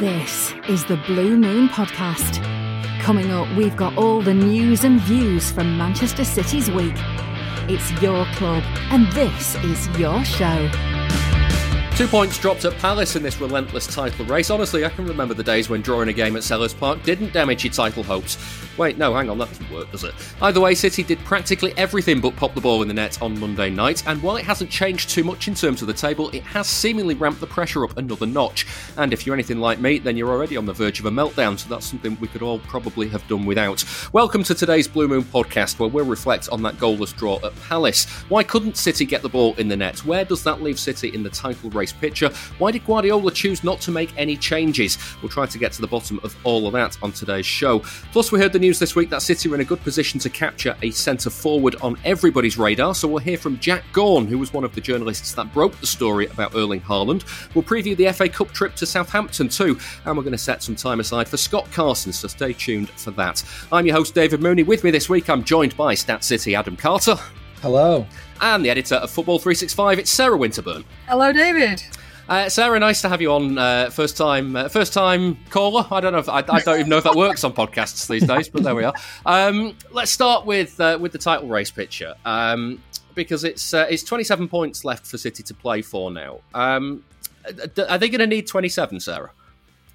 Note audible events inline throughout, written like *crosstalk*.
This is the Blue Moon Podcast. Coming up, we've got all the news and views from Manchester City's week. It's your club, and this is your show. Two points dropped at Palace in this relentless title race. Honestly, I can remember the days when drawing a game at Selhurst Park didn't damage your title hopes. Wait, no, hang on, that doesn't work, does it? Either way, City did practically everything but pop the ball in the net on Monday night, and while it hasn't changed too much in terms of the table, it has seemingly ramped the pressure up another notch. And if you're anything like me, then you're already on the verge of a meltdown, so that's something we could all probably have done without. Welcome to today's Blue Moon podcast, where we'll reflect on that goalless draw at Palace. Why couldn't City get the ball in the net? Where does that leave City in the title race picture? Why did Guardiola choose not to make any changes? We'll try to get to the bottom of all of that on today's show. Plus, we heard the news this week that City are in a good position to capture a centre forward on everybody's radar. So we'll hear from Jack Gaughan, who was one of the journalists that broke the story about Erling Haaland. We'll preview the FA Cup trip to Southampton too, and we're going to set some time aside for Scott Carson. So stay tuned for that. I'm your host David Mooney. With me this week, I'm joined by Stat City Adam Carter. Hello. And the editor of Football 365, it's Sarah Winterburn. Hello, David. Uh, Sarah, nice to have you on. Uh, first time, uh, first time caller. I don't know. If, I, I, don't even know if that works on podcasts these days, but there we are. Um, let's start with uh, with the title race picture um, because it's uh, it's 27 points left for City to play for now. Um, are they going to need 27, Sarah?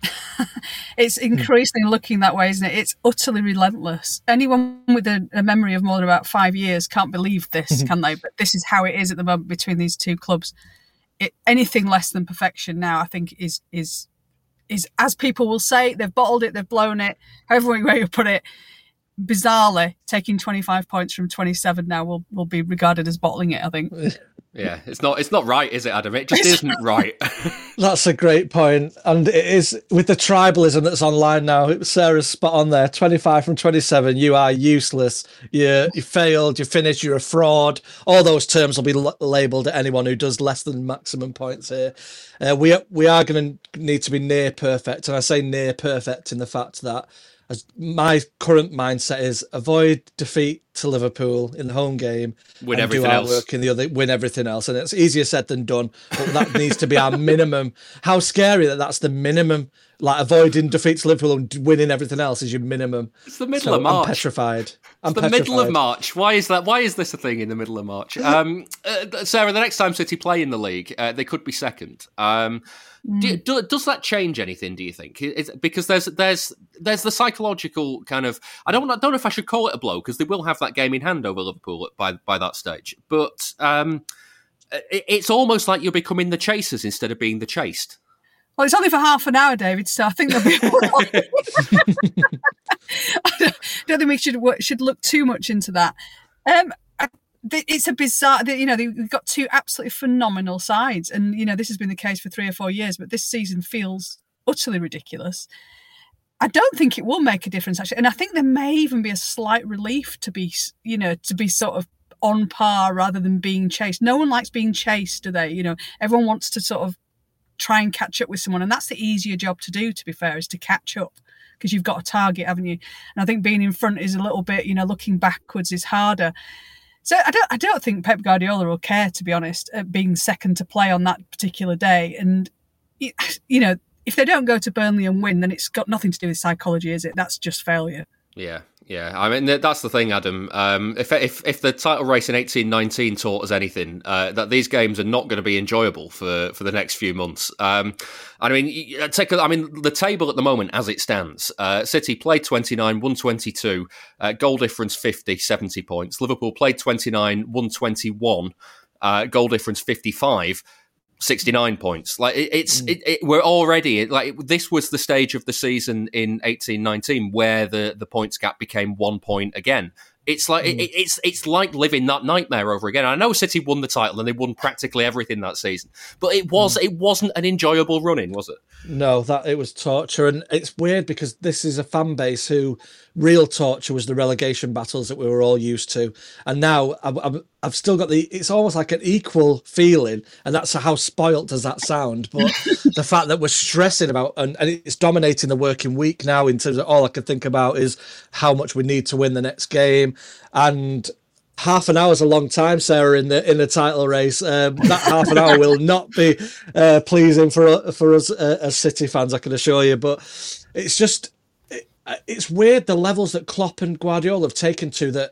*laughs* it's increasingly looking that way, isn't it? It's utterly relentless. Anyone with a, a, memory of more than about five years can't believe this, *laughs* can they? But this is how it is at the moment between these two clubs it, anything less than perfection now, I think, is is is as people will say, they've bottled it, they've blown it, however way you put it. Bizarrely, taking 25 points from 27 now will, will be regarded as bottling it. I think. *laughs* Yeah, it's not it's not right, is it, Adam? It just isn't right. *laughs* that's a great point, and it is with the tribalism that's online now. Sarah's spot on there. Twenty five from twenty seven, you are useless. You you failed. You finished. You're a fraud. All those terms will be l- labelled at anyone who does less than maximum points here. Uh, we we are going to need to be near perfect, and I say near perfect in the fact that as my current mindset is avoid defeat to Liverpool in the home game, win everything else, work in the other, win everything else, and it's easier said than done. But that needs to be our minimum. How scary that that's the minimum. Like avoiding defeat to Liverpool and winning everything else is your minimum. It's the middle so of March. I'm petrified. I'm it's the petrified. middle of March. Why is that? Why is this a thing in the middle of March? Um, uh, Sarah, the next time City play in the league, uh, they could be second. Um, do, mm. do, does that change anything? Do you think? Is, because there's there's there's the psychological kind of I don't I don't know if I should call it a blow because they will have that game in hand over Liverpool by by that stage, but um, it, it's almost like you're becoming the chasers instead of being the chased. Well, it's only for half an hour, David. So I think there'll be. *laughs* *laughs* I don't think we should should look too much into that. Um, it's a bizarre you know they've got two absolutely phenomenal sides. And you know this has been the case for three or four years but this season feels utterly ridiculous. I don't think it will make a difference actually. And i think there may even be a slight relief to be you know to be sort of on par rather than being chased. No one likes being chased do they? You know everyone wants to sort of try and catch up with someone and that's the easier job to do to be fair is to catch up because you've got a target haven't you? And i think being in front is a little bit you know looking backwards is harder so I don't I don't think Pep Guardiola will care to be honest at being second to play on that particular day. And *sighs* you know, if they don't go to Burnley and win, then it's got nothing to do with psychology, is it? That's just failure. Yeah, yeah, I mean that's the thing, Adam. Um, if if if the title race in eighteen nineteen taught us anything, uh, that these games are not going to be enjoyable for, for the next few months. Um, I mean, take a, I mean the table at the moment as it stands. Uh, City played twenty nine, one twenty two, uh, goal difference 50, 70 points. Liverpool played twenty nine, won twenty one, uh, goal difference fifty five. 69 points. Like it, it's, mm. it, it, we're already like this was the stage of the season in 1819 where the the points gap became one point again. It's like mm. it, it's it's like living that nightmare over again. I know City won the title and they won practically everything that season, but it was mm. it wasn't an enjoyable run-in, was it? No, that it was torture, and it's weird because this is a fan base who real torture was the relegation battles that we were all used to, and now I've, still got the. It's almost like an equal feeling, and that's how spoilt does that sound. But *laughs* the fact that we're stressing about and, and it's dominating the working week now in terms of all I can think about is how much we need to win the next game, and half an hour is a long time, Sarah, in the in the title race. Um, that half an hour will not be uh, pleasing for for us uh, as City fans, I can assure you. But it's just it, it's weird the levels that Klopp and Guardiola have taken to that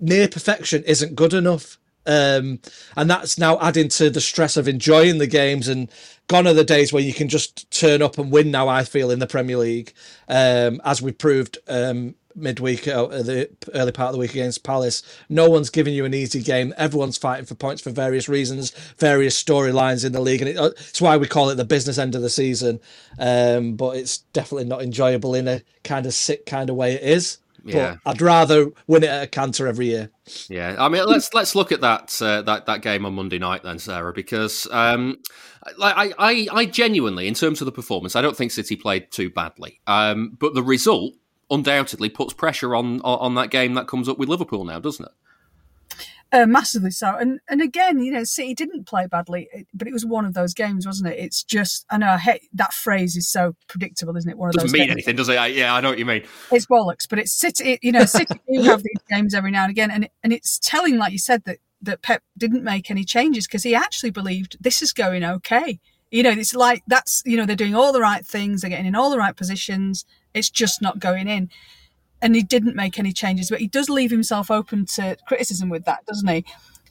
near perfection isn't good enough. Um, and that's now adding to the stress of enjoying the games and gone are the days where you can just turn up and win now i feel in the premier league um, as we proved um, midweek, uh, the early part of the week against Palace. No one's giving you an easy game. Everyone's fighting for points for various reasons, various storylines in the league, and it, uh, it's why we call it the business end of the season. Um, but it's definitely not enjoyable in a kind of sick kind of way. It is. Yeah. But I'd rather win it at a canter every year. Yeah, I mean, let's let's look at that uh, that that game on Monday night then, Sarah, because um, like I, I I genuinely, in terms of the performance, I don't think City played too badly. Um, but the result undoubtedly puts pressure on on that game that comes up with Liverpool now, doesn't it? Uh, massively so, and and again, you know, City didn't play badly, but it was one of those games, wasn't it? It's just, I know, I hate, that phrase is so predictable, isn't it? One of doesn't those mean games. anything, does it? Yeah, I know what you mean. It's bollocks, but it's City. It, you know, *laughs* City do have these games every now and again, and and it's telling, like you said, that that Pep didn't make any changes because he actually believed this is going okay. You know, it's like that's you know they're doing all the right things, they're getting in all the right positions. It's just not going in and he didn't make any changes, but he does leave himself open to criticism with that, doesn't he?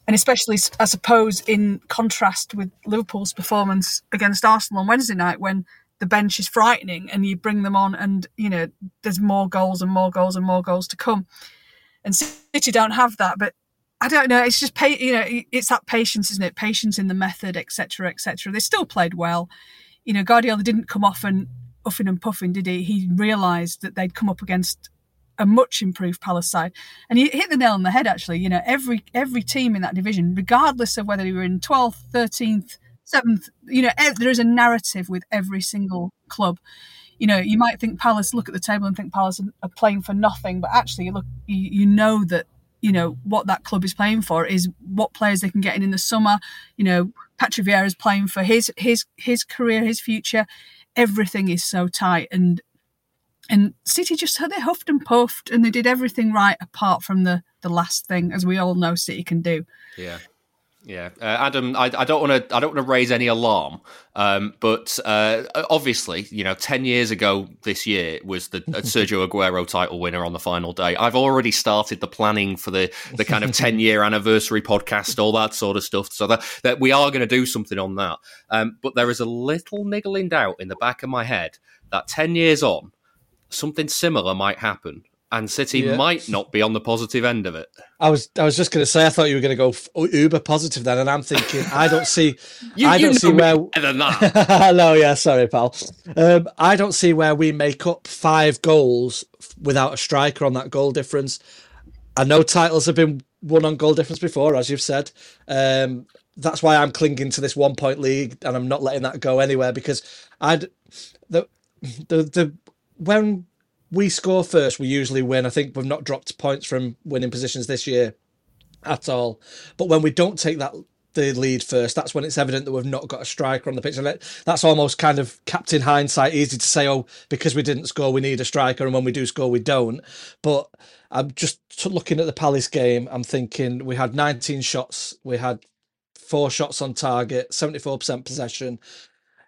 And especially, I suppose, in contrast with Liverpool's performance against Arsenal on Wednesday night, when the bench is frightening and you bring them on, and you know there's more goals and more goals and more goals to come. And City don't have that, but I don't know. It's just you know, it's that patience, isn't it? Patience in the method, etc., etc. They still played well. You know, Guardiola didn't come off and uffing and puffing, did he? He realised that they'd come up against a much improved Palace side. And he hit the nail on the head, actually. You know, every every team in that division, regardless of whether you were in 12th, 13th, 7th, you know, there is a narrative with every single club. You know, you might think Palace, look at the table and think Palace are playing for nothing, but actually, you look, you, you know that, you know, what that club is playing for is what players they can get in in the summer. You know, Patrick Vieira is playing for his his his career, his future. Everything is so tight, and and City just they huffed and puffed and they did everything right apart from the the last thing, as we all know City can do. Yeah. Yeah, uh, Adam, I, I don't want to. I don't want to raise any alarm, um, but uh, obviously, you know, ten years ago this year was the uh, *laughs* Sergio Aguero title winner on the final day. I've already started the planning for the the kind of ten year anniversary podcast, all that sort of stuff. So that that we are going to do something on that. Um, but there is a little niggling doubt in the back of my head that ten years on, something similar might happen and City yeah. might not be on the positive end of it. I was I was just going to say I thought you were going to go uber positive then, and I'm thinking I don't see *laughs* you, I don't see where than that. *laughs* no, yeah, sorry, pal. Um, I don't see where we make up five goals without a striker on that goal difference. I know titles have been won on goal difference before, as you've said. Um, that's why I'm clinging to this one point league, and I'm not letting that go anywhere because I'd the the the when we score first, we usually win. I think we've not dropped points from winning positions this year at all. But when we don't take that the lead first, that's when it's evident that we've not got a striker on the pitch. And that's almost kind of captain hindsight, easy to say, oh, because we didn't score, we need a striker, and when we do score, we don't. But I'm just looking at the Palace game. I'm thinking we had 19 shots, we had four shots on target, 74% possession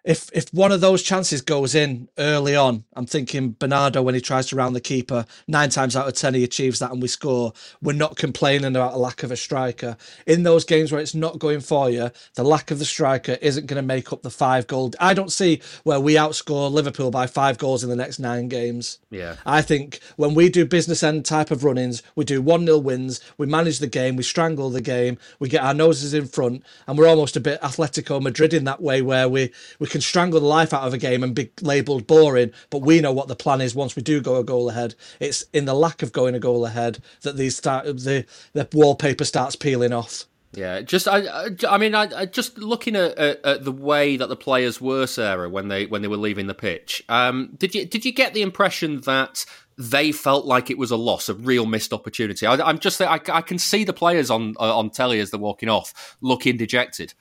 if if one of those chances goes in early on, I'm thinking Bernardo when he tries to round the keeper, nine times out of ten he achieves that and we score. We're not complaining about a lack of a striker. In those games where it's not going for you, the lack of the striker isn't going to make up the five goal. I don't see where we outscore Liverpool by five goals in the next nine games. Yeah. I think when we do business end type of run-ins, we do one 0 wins, we manage the game, we strangle the game, we get our noses in front, and we're almost a bit Atletico Madrid in that way where we we can strangle the life out of a game and be labelled boring, but we know what the plan is once we do go a goal ahead. It's in the lack of going a goal ahead that these start the the wallpaper starts peeling off. Yeah, just I, I mean, I, I just looking at, at, at, the way that the players were, Sarah, when they when they were leaving the pitch. Um, did you did you get the impression that they felt like it was a loss, a real missed opportunity? I, am just I, I can see the players on on telly as they're walking off, looking dejected.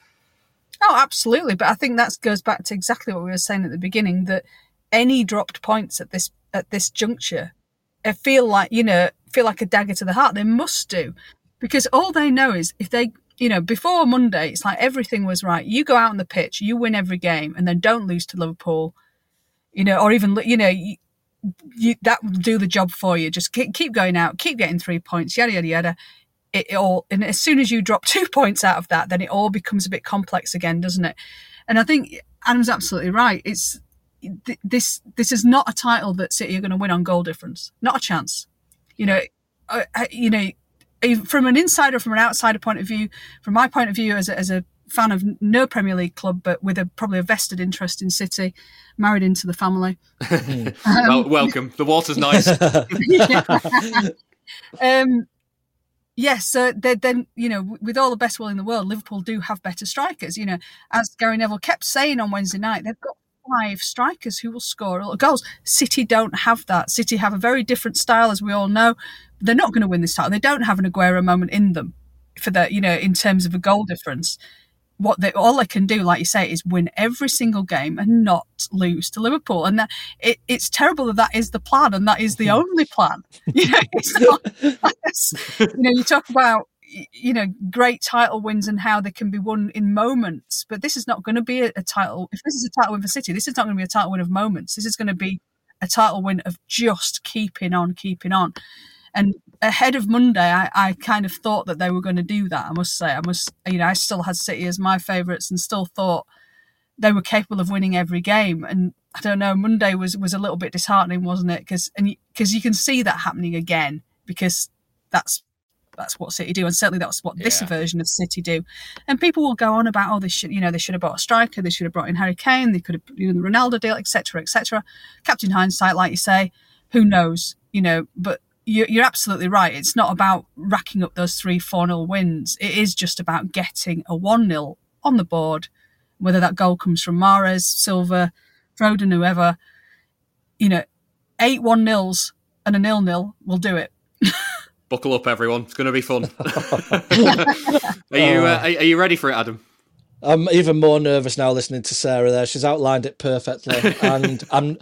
Oh, absolutely. But I think that goes back to exactly what we were saying at the beginning that any dropped points at this at this juncture I feel like you know feel like a dagger to the heart. They must do because all they know is if they you know before Monday, it's like everything was right. You go out on the pitch, you win every game, and then don't lose to Liverpool. You know, or even you know. You, you, that will do the job for you. Just keep, keep going out, keep getting three points, yada yada yada it, it all and as soon as you drop *laughs* two points out of that then it all becomes a bit complex again doesn't it and i think adam's absolutely right it's this this is not a title that city are going to win on goal difference not a chance you know uh, uh, you know from an insider from an outsider point of view from my point of view as a, as a fan of no Premier League club, but with a probably a vested interest in City, married into the family. *laughs* um, well, welcome. The water's nice. *laughs* um, yes, so then you know, with all the best will in the world, Liverpool do have better strikers. You know, as Gary Neville kept saying on Wednesday night, they've got five strikers who will score a lot of goals. City don't have that. City have a very different style, as we all know. They're not going to win this title. They don't have an Aguero moment in them for that. You know, in terms of a goal difference what they all they can do, like you say, is win every single game and not lose to Liverpool. And that, it, it's terrible that that is the plan and that is the *laughs* only plan. *laughs* You know, it's not, you know, you talk about you know great title wins and how they can be won in moments, but this is not going to be a, a title. If this is a title win for City, this is not going to be a title win of moments. This is going to be a title win of just keeping on, keeping on. And ahead of Monday, I, I kind of thought that they were going to do that. I must say, I must, you know, I still had City as my favourites and still thought they were capable of winning every game. And I don't know, Monday was was a little bit disheartening, wasn't it? Because and because you can see that happening again because that's that's what City do, and certainly that's what this version of City do. And people will go on about, oh, they should, you know, they should have bought a striker, they should have brought in Harry Kane, they could have, you know, the Ronaldo deal, etc., etc. Captain hindsight, like you say, who knows, you know, but you're absolutely right. It's not about racking up those three 4 0 wins. It is just about getting a 1 0 on the board, whether that goal comes from Mahrez, Silva, Foden, whoever. You know, eight 1 nils and a nil nil will do it. *laughs* Buckle up, everyone. It's going to be fun. *laughs* *laughs* are, you, uh, are you ready for it, Adam? I'm even more nervous now listening to Sarah there. She's outlined it perfectly. and I'm,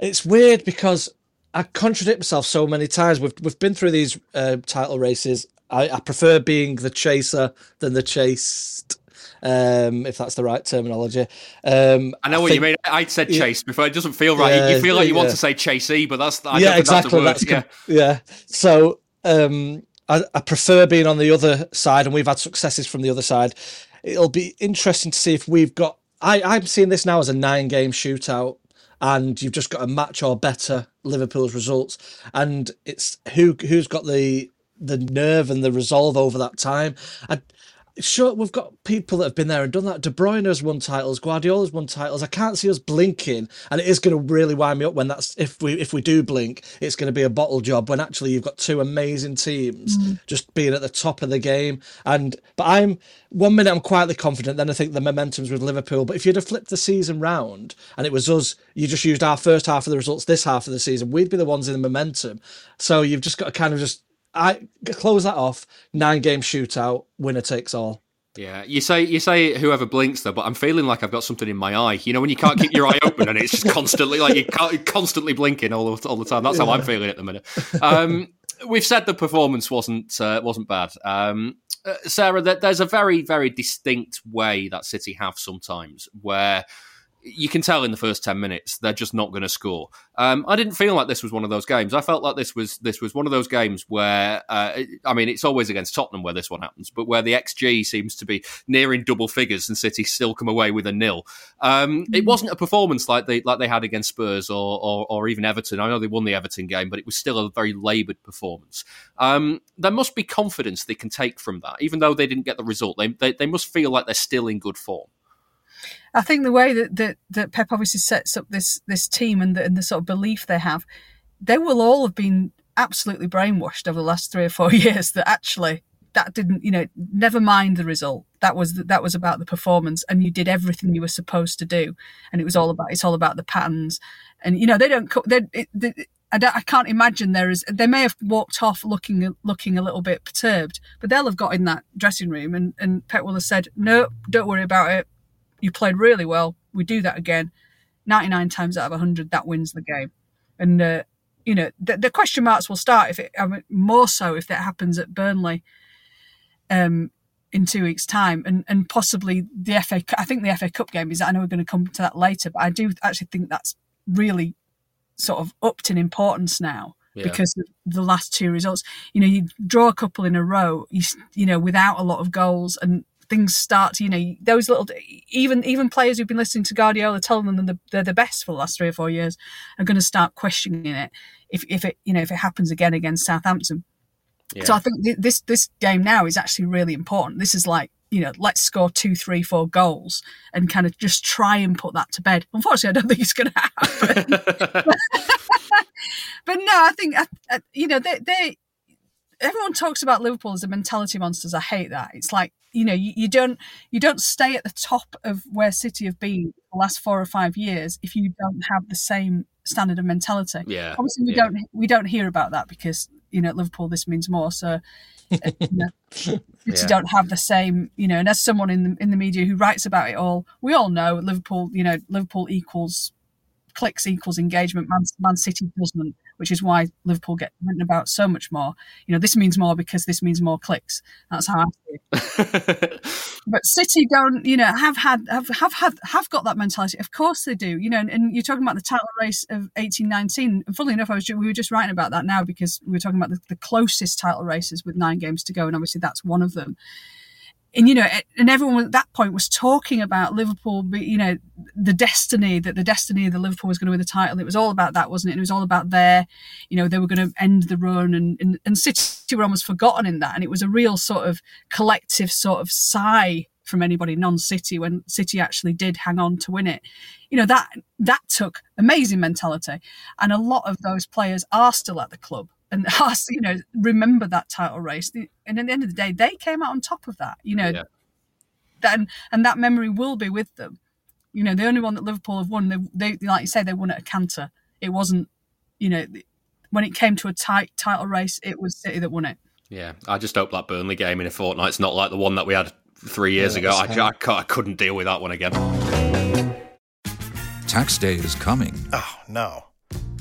it's weird because I contradict myself so many times. We've we've been through these uh, title races. I, I, prefer being the chaser than the chased. Um, if that's the right terminology. Um, I know I what think, you mean. I said chase before. It doesn't feel right. Yeah, you feel like you yeah. want to say chasey, but that's I yeah, exactly. That's, yeah. yeah. So um, I, I prefer being on the other side, and we've had successes from the other side. It'll be interesting to see if we've got. I, I'm seeing this now as a nine game shootout and you've just got to match or better Liverpool's results. And it's who who's got the the nerve and the resolve over that time. And sure, we've got people that have been there and done that. De Bruyne has won titles, Guardiola's won titles. I can't see us blinking, and it is going to really wind me up when that's if we if we do blink, it's going to be a bottle job. When actually you've got two amazing teams mm. just being at the top of the game. And but I'm one minute I'm quietly confident, then I think the momentum's with Liverpool. But if you'd have flipped the season round and it was us, you just used our first half of the results this half of the season, we'd be the ones in the momentum. So you've just got to kind of just I close that off. Nine game shootout, winner takes all. Yeah, you say you say whoever blinks though, but I'm feeling like I've got something in my eye. You know when you can't keep your eye open and it's just constantly like you're constantly blinking all the, all the time. That's how I'm feeling at the minute. Um, we've said the performance wasn't uh, wasn't bad. Um, uh, Sarah, there's a very very distinct way that City have sometimes where you can tell in the first 10 minutes they're just not going to score. Um, I didn't feel like this was one of those games. I felt like this was this was one of those games where uh, I mean it's always against Tottenham where this one happens, but where the XG seems to be nearing double figures and City still come away with a nil. Um, it wasn't a performance like they like they had against Spurs or, or, or even Everton. I know they won the Everton game, but it was still a very laboured performance. Um, there must be confidence they can take from that, even though they didn't get the result. They, they they must feel like they're still in good form. I think the way that, that, that Pep obviously sets up this this team and the, and the sort of belief they have, they will all have been absolutely brainwashed over the last three or four *laughs* years that actually that didn't you know never mind the result. That was that was about the performance and you did everything you were supposed to do. And it was all about it's all about the patterns. And you know they don't they, they, I, I, can't imagine there is they may have walked off looking looking a little bit perturbed but they'll have got in that dressing room and and Pep will have said no don't worry about it you played really well we do that again 99 times out of 100 that wins the game and uh, you know the, the, question marks will start if it I mean, more so if that happens at Burnley um, in two weeks' time, and and possibly the FA. I think the FA Cup game is. I know we're going to come to that later, but I do actually think that's really sort of upped in importance now. Yeah. Because of the last two results, you know, you draw a couple in a row, you, you know, without a lot of goals, and things start you know, those little, even even players who've been listening to Guardiola telling them that they're the best for the last three or four years are going to start questioning it if, if it, you know, if it happens again against Southampton. Yeah. So I think th- this this game now is actually really important. This is like you know, let's score two, three, four goals and kind of just try and put that to bed. Unfortunately, I don't *laughs* think it's going to happen. *laughs* *laughs* but no, I think you know they they everyone talks about Liverpool as the mentality monsters. I hate that. It's like you know you, you don't you don't stay at the top of where City have been the last four or five years if you don't have the same standard of mentality. Yeah. Obviously, we yeah. don't we don't hear about that because you know, at Liverpool, this means more. So, uh, *laughs* you know, yeah. don't have the same, you know. And as someone in the in the media who writes about it all, we all know Liverpool. You know, Liverpool equals clicks equals engagement. Man, Man City doesn't, which is why Liverpool get written about so much more. You know, this means more because this means more clicks. That's how I see it. *laughs* but City don't, you know, have had have have had have got that mentality. Of course they do. You know, and, and you're talking about the title race of 1819. And funnily enough, I was we were just writing about that now because we were talking about the, the closest title races with nine games to go, and obviously that's one of them and you know, and everyone at that point was talking about Liverpool, you know, the destiny that the destiny of the Liverpool was going to win the title. It was all about that, wasn't it? And it was all about their, you know, they were going to end the run, and, and and City were almost forgotten in that, and it was a real sort of collective sort of sigh from anybody non-City when City actually did hang on to win it. You know that that took amazing mentality, and a lot of those players are still at the club and *laughs* us, you know, remember that title race. And at the end of the day, they came out on top of that, you know, yeah. then and that memory will be with them. You know, the only one that Liverpool have won, they, they like you say, they won at a canter. It wasn't, you know, when it came to a tight title race, it was City that won it. Yeah, I just hope that Burnley game in a fortnight's not like the one that we had three years yeah, ago. I, I, I couldn't deal with that one again. Tax day is coming. Oh, no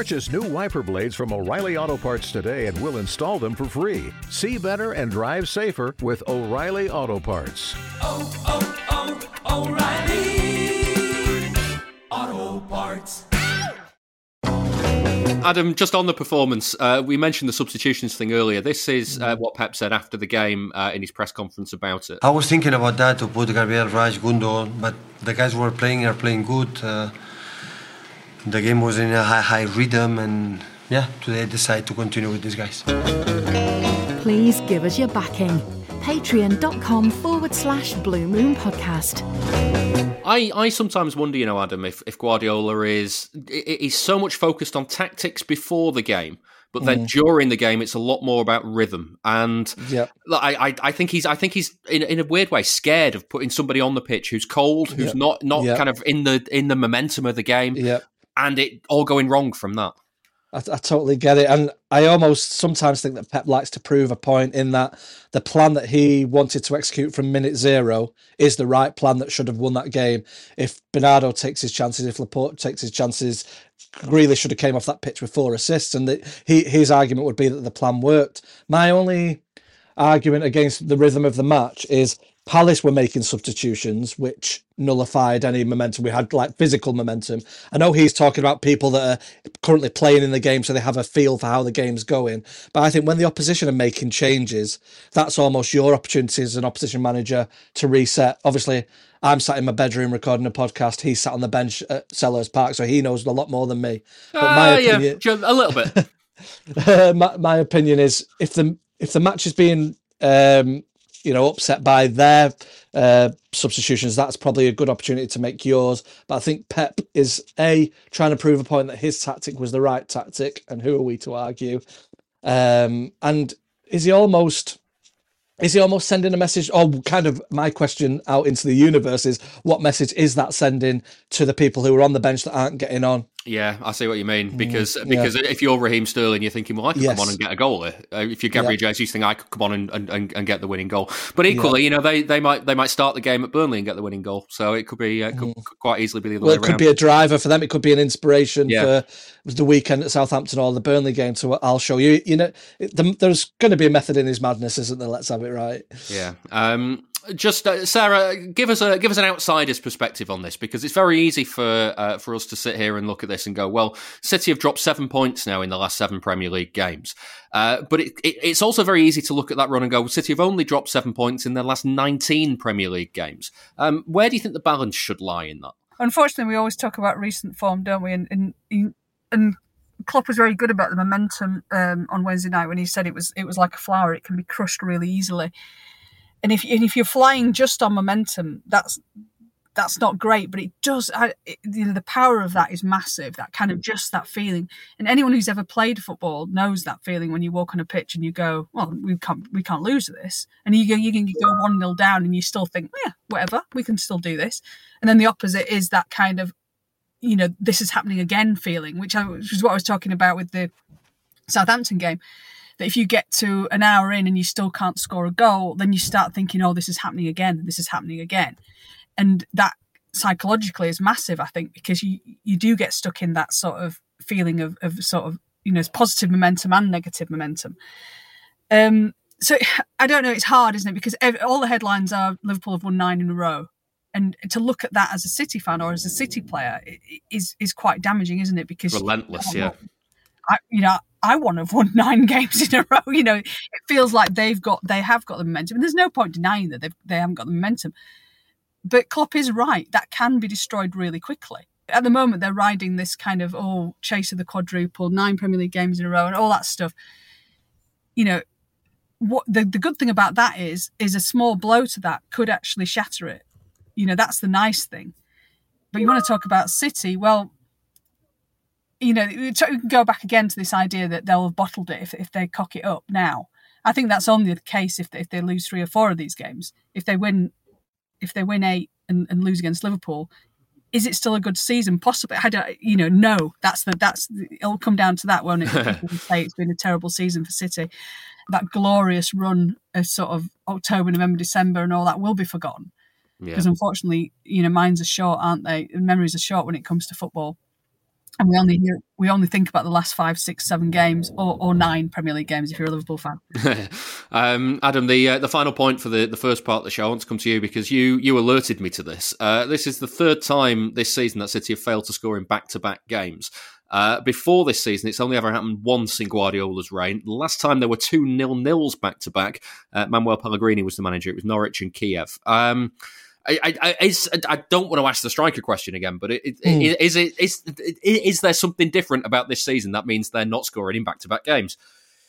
Purchase new wiper blades from O'Reilly Auto Parts today and we'll install them for free. See better and drive safer with O'Reilly Auto Parts. Oh, oh, oh, O'Reilly Auto Parts. Adam, just on the performance, uh, we mentioned the substitutions thing earlier. This is uh, what Pep said after the game uh, in his press conference about it. I was thinking about that to put Gabriel Raj, Gundo, but the guys who are playing are playing good. The game was in a high, high rhythm, and yeah, today I decided to continue with these guys. Please give us your backing. Patreon.com forward slash Blue Moon Podcast. I, I sometimes wonder, you know, Adam, if, if Guardiola is is so much focused on tactics before the game, but then mm. during the game, it's a lot more about rhythm. And yeah, I, I, I think he's I think he's in, in a weird way scared of putting somebody on the pitch who's cold, who's yep. not not yep. kind of in the in the momentum of the game. And it all going wrong from that. I, I, totally get it, and I almost sometimes think that Pep likes to prove a point in that the plan that he wanted to execute from minute zero is the right plan that should have won that game. If Bernardo takes his chances, if Laporte takes his chances, Grealish should have came off that pitch with four assists, and that he his argument would be that the plan worked. My only argument against the rhythm of the match is Palace were making substitutions, which nullified any momentum. We had like physical momentum. I know he's talking about people that are currently playing in the game, so they have a feel for how the game's going. But I think when the opposition are making changes, that's almost your opportunity as an opposition manager to reset. Obviously, I'm sat in my bedroom recording a podcast. He's sat on the bench at Selhurst Park, so he knows a lot more than me. But uh, my opinion, yeah, a little bit. *laughs* uh, my, my opinion is if the if the match is being um, you know upset by their uh, substitutions, that's probably a good opportunity to make yours. But I think Pep is a trying to prove a point that his tactic was the right tactic, and who are we to argue? Um, and is he almost is he almost sending a message? Or kind of my question out into the universe is what message is that sending to the people who are on the bench that aren't getting on? Yeah, I see what you mean. Mm, because mm, because yeah. if you're Raheem Sterling, you're thinking, well, I could yes. come on and get a goal. Uh, if you're Gabriel yeah. Jesus, you think I could come on and, and, and get the winning goal. But equally, yeah. you know, they, they might they might start the game at Burnley and get the winning goal. So it could be uh, could, mm. could quite easily be the other well, way it could be a driver for them. It could be an inspiration for the weekend at Southampton or the Burnley game. So I'll show you. You know, the, there's going to be a method in his madness, isn't there? Let's have it right. Yeah. Um, just uh, Sarah, give us a give us an outsider's perspective on this because it's very easy for uh, for us to sit here and look at this and go, well, City have dropped seven points now in the last seven Premier League games, uh, but it, it, it's also very easy to look at that run and go, City have only dropped seven points in their last nineteen Premier League games. Um, where do you think the balance should lie in that? Unfortunately, we always talk about recent form, don't we? And and, and Klopp was very good about the momentum um, on Wednesday night when he said it was it was like a flower; it can be crushed really easily and if and if you're flying just on momentum, that's that's not great, but it does. it, you know, the power of that is massive. That kind of mm. just that feeling, and anyone who's ever played football knows that feeling when you walk on a pitch and you go, "Well, we can't, we can't lose this," and you go, you can go one 0 down, and you still think, "Yeah, whatever, we can still do this," and then the opposite is that kind of, you know, this is happening again feeling, which, I, which is what I was talking about with the Southampton game that if you get to an hour in and you still can't score a goal, then you start thinking, oh, this is happening again, this is happening again. And that psychologically is massive, I think, because you, you do get stuck in that sort of feeling of, of sort of, you know, positive momentum and negative momentum. Um, so I don't know, it's hard, isn't it? Because all the headlines are Liverpool have won nine in a row. And to look at that as a City fan or as a City player is is quite damaging, isn't it? Because relentless, yeah. I, you know, I want to have won nine *laughs* games in a row. You know, it feels like they've got they have got the momentum, and there's no point denying that they they haven't got the momentum. But Klopp is right; that can be destroyed really quickly. At the moment, they're riding this kind of oh chase of the quadruple, nine Premier League games in a row, and all that stuff. You know, what the the good thing about that is is a small blow to that could actually shatter it. You know, that's the nice thing. But you want to talk about City? Well, you know, we can go back again to this idea that they'll have bottled it if, if they cock it up now. I think that's only the case if they, if they lose three or four of these games. If they win, if they win eight and, and lose against Liverpool, is it still a good season? Possibly. I don't, you know, no. That's the that's it'll come down to that, won't it? *laughs* say it's been a terrible season for City. That glorious run of sort of October, November, December, and all that will be forgotten. Because yeah. unfortunately, you know, minds are short, aren't they? Memories are short when it comes to football and we only hear, we only think about the last five, six, seven games, or, or nine Premier League games if you're a Liverpool fan. *laughs* um, Adam, the uh, the final point for the, the first part of the show, I want to come to you because you you alerted me to this. Uh, this is the third time this season that City have failed to score in back to back games. Uh, before this season, it's only ever happened once in Guardiola's reign. The last time there were two nil nils back to back, uh, Manuel Pellegrini was the manager. It was Norwich and Kiev. Um, I, I, I, don't want to ask the striker question again, but it, mm. is it is is there something different about this season that means they're not scoring in back to back games?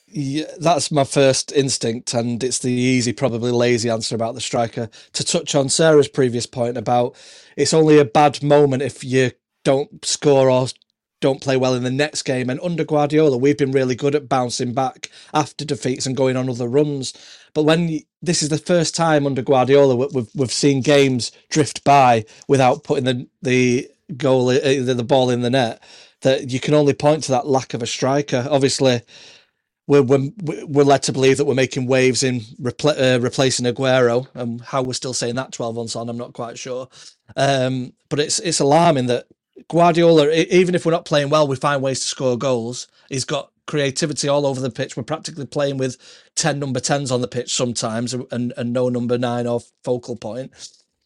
Yeah, that's my first instinct, and it's the easy, probably lazy answer about the striker. To touch on Sarah's previous point about it's only a bad moment if you don't score or don't play well in the next game. And under Guardiola, we've been really good at bouncing back after defeats and going on other runs. But when this is the first time under Guardiola we've we've seen games drift by without putting the the goal uh, the, the ball in the net, that you can only point to that lack of a striker. Obviously, we're we're, we're led to believe that we're making waves in repl- uh, replacing Aguero, and how we're still saying that twelve months on, I'm not quite sure. Um, but it's it's alarming that Guardiola, even if we're not playing well, we find ways to score goals. He's got creativity all over the pitch. We're practically playing with 10 number 10s on the pitch sometimes and, and no number nine or focal point.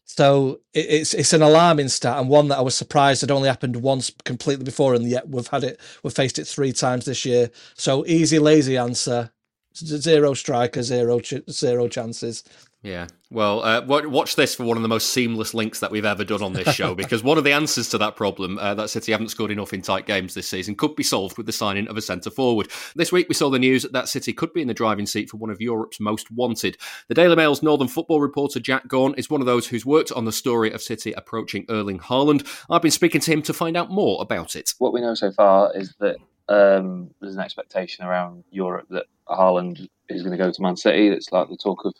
So it's it's an alarming stat and one that I was surprised had only happened once completely before, and yet we've had it, we've faced it three times this year. So easy, lazy answer: zero striker, zero ch- zero chances. Yeah. Well, uh, watch this for one of the most seamless links that we've ever done on this show *laughs* because one of the answers to that problem uh, that City haven't scored enough in tight games this season could be solved with the signing of a centre forward. This week we saw the news that City could be in the driving seat for one of Europe's most wanted. The Daily Mail's Northern football reporter Jack Gaughan is one of those who's worked on the story of City approaching Erling Haaland. I've been speaking to him to find out more about it. What we know so far is that um, there's an expectation around Europe that Haaland is going to go to Man City. It's like the talk of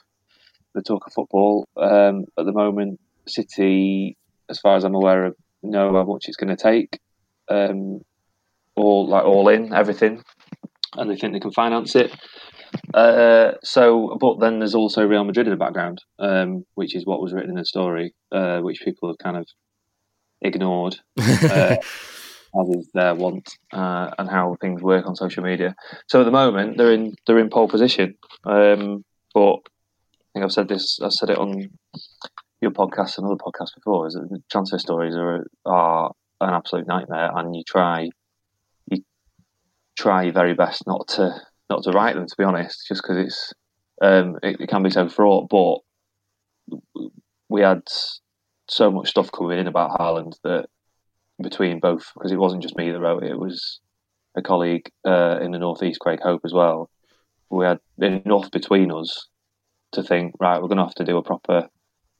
the talk of football um, at the moment. City, as far as I'm aware, know how much it's going to take. Um, all like all in everything, and they think they can finance it. Uh, so, but then there's also Real Madrid in the background, um, which is what was written in the story, uh, which people have kind of ignored. Uh, *laughs* as is their want uh, and how things work on social media. So at the moment they're in they're in pole position, um, but think I've said this. I said it on your podcast and other podcasts before. Is that the transfer stories are are an absolute nightmare, and you try you try your very best not to not to write them. To be honest, just because it's um, it, it, can be so fraught. But we had so much stuff coming in about Haaland that between both, because it wasn't just me that wrote it. It was a colleague uh, in the northeast, Craig Hope, as well. We had enough between us to think, right, we're going to have to do a proper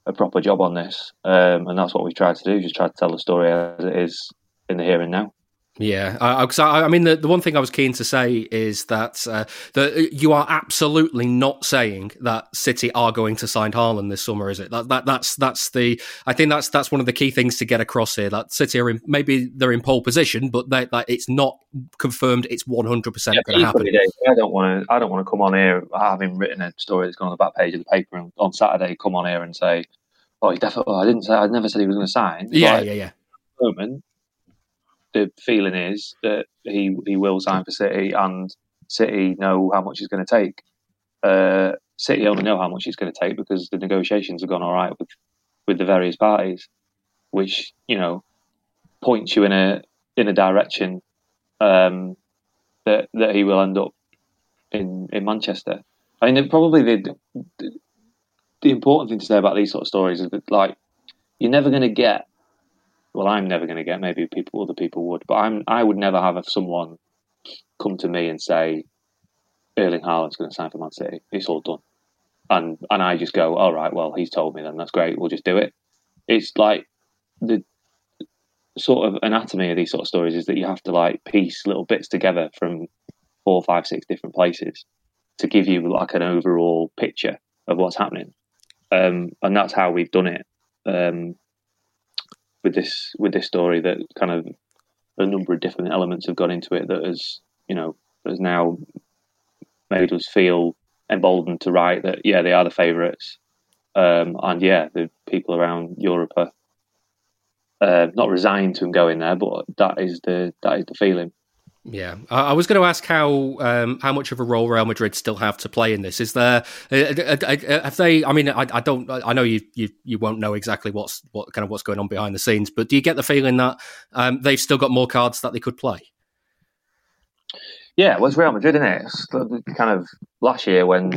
a proper job on this, um, and that's what we've tried to do. Just try to tell the story as it is in the here and now. Yeah, I, I, mean, the, the one thing I was keen to say is that uh, that you are absolutely not saying that City are going to sign Haaland this summer, is it? That, that that's that's the I think that's that's one of the key things to get across here. That City are in, maybe they're in pole position, but they, that it's not confirmed. It's one hundred percent going to happen. I don't want to. I don't want to come on here having written a story that's gone on the back page of the paper and on Saturday come on here and say, "Oh, he definitely." Oh, I didn't say. I never said he was going to sign. Yeah, like, yeah, yeah. Moment, the feeling is that he he will sign for City, and City know how much he's going to take. Uh, City only know how much he's going to take because the negotiations have gone all right with with the various parties, which you know points you in a in a direction um, that that he will end up in in Manchester. I mean, probably the, the the important thing to say about these sort of stories is that like you're never going to get well, I'm never going to get. Maybe people, other people would, but I'm. I would never have someone come to me and say, Erling Haaland's going to sign for Man City. It's all done, and and I just go, all right, well, he's told me, then that's great. We'll just do it. It's like the sort of anatomy of these sort of stories is that you have to like piece little bits together from four, five, six different places to give you like an overall picture of what's happening. Um, and that's how we've done it. Um, with this with this story that kind of a number of different elements have gone into it that has you know has now made us feel emboldened to write that yeah they are the favourites. Um, and yeah the people around Europe are uh, not resigned to him going there but that is the that is the feeling yeah, I was going to ask how um, how much of a role Real Madrid still have to play in this. Is there uh, uh, uh, have they? I mean, I, I, don't. I know you, you you won't know exactly what's what kind of what's going on behind the scenes, but do you get the feeling that um, they've still got more cards that they could play? Yeah, well, it's Real Madrid, isn't it? It's kind of last year when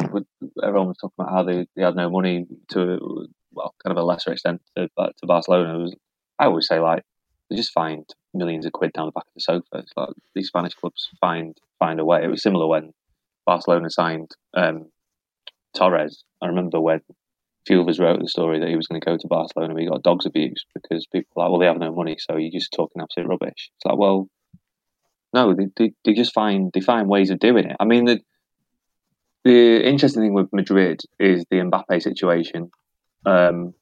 everyone was talking about how they, they had no money to well, kind of a lesser extent to, to Barcelona. Was, I always say like they just find millions of quid down the back of the sofa. It's like these Spanish clubs find find a way. It was similar when Barcelona signed um, Torres. I remember when a few of us wrote the story that he was going to go to Barcelona, he got dogs abused because people were like, well, they have no money, so you're just talking absolute rubbish. It's like, well, no, they, they, they just find they find ways of doing it. I mean, the the interesting thing with Madrid is the Mbappe situation. Um,